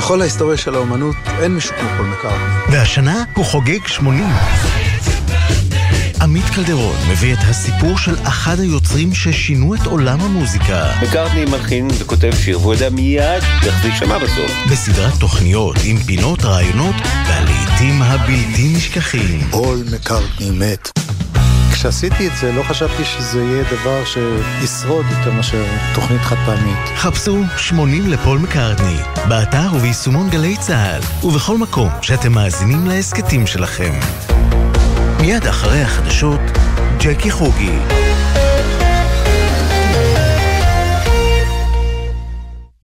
בכל ההיסטוריה של האומנות אין מישהו כמו פול מקארטני. והשנה הוא חוגג 80. עמית קלדרון מביא את הסיפור של אחד היוצרים ששינו את עולם המוזיקה. מקארטני מלחין וכותב שיר והוא יודע מיד איך זה יישמע בסוף. בסדרת תוכניות עם פינות, רעיונות והלעיתים הבלתי נשכחים. פול מקארטני מת. כשעשיתי את זה לא חשבתי שזה יהיה דבר שישרוד יותר מאשר תוכנית חד פעמית. חפשו 80 לפול מקארטני, באתר וביישומון גלי צה"ל, ובכל מקום שאתם מאזינים להסכתים שלכם. מיד אחרי החדשות, ג'קי חוגי.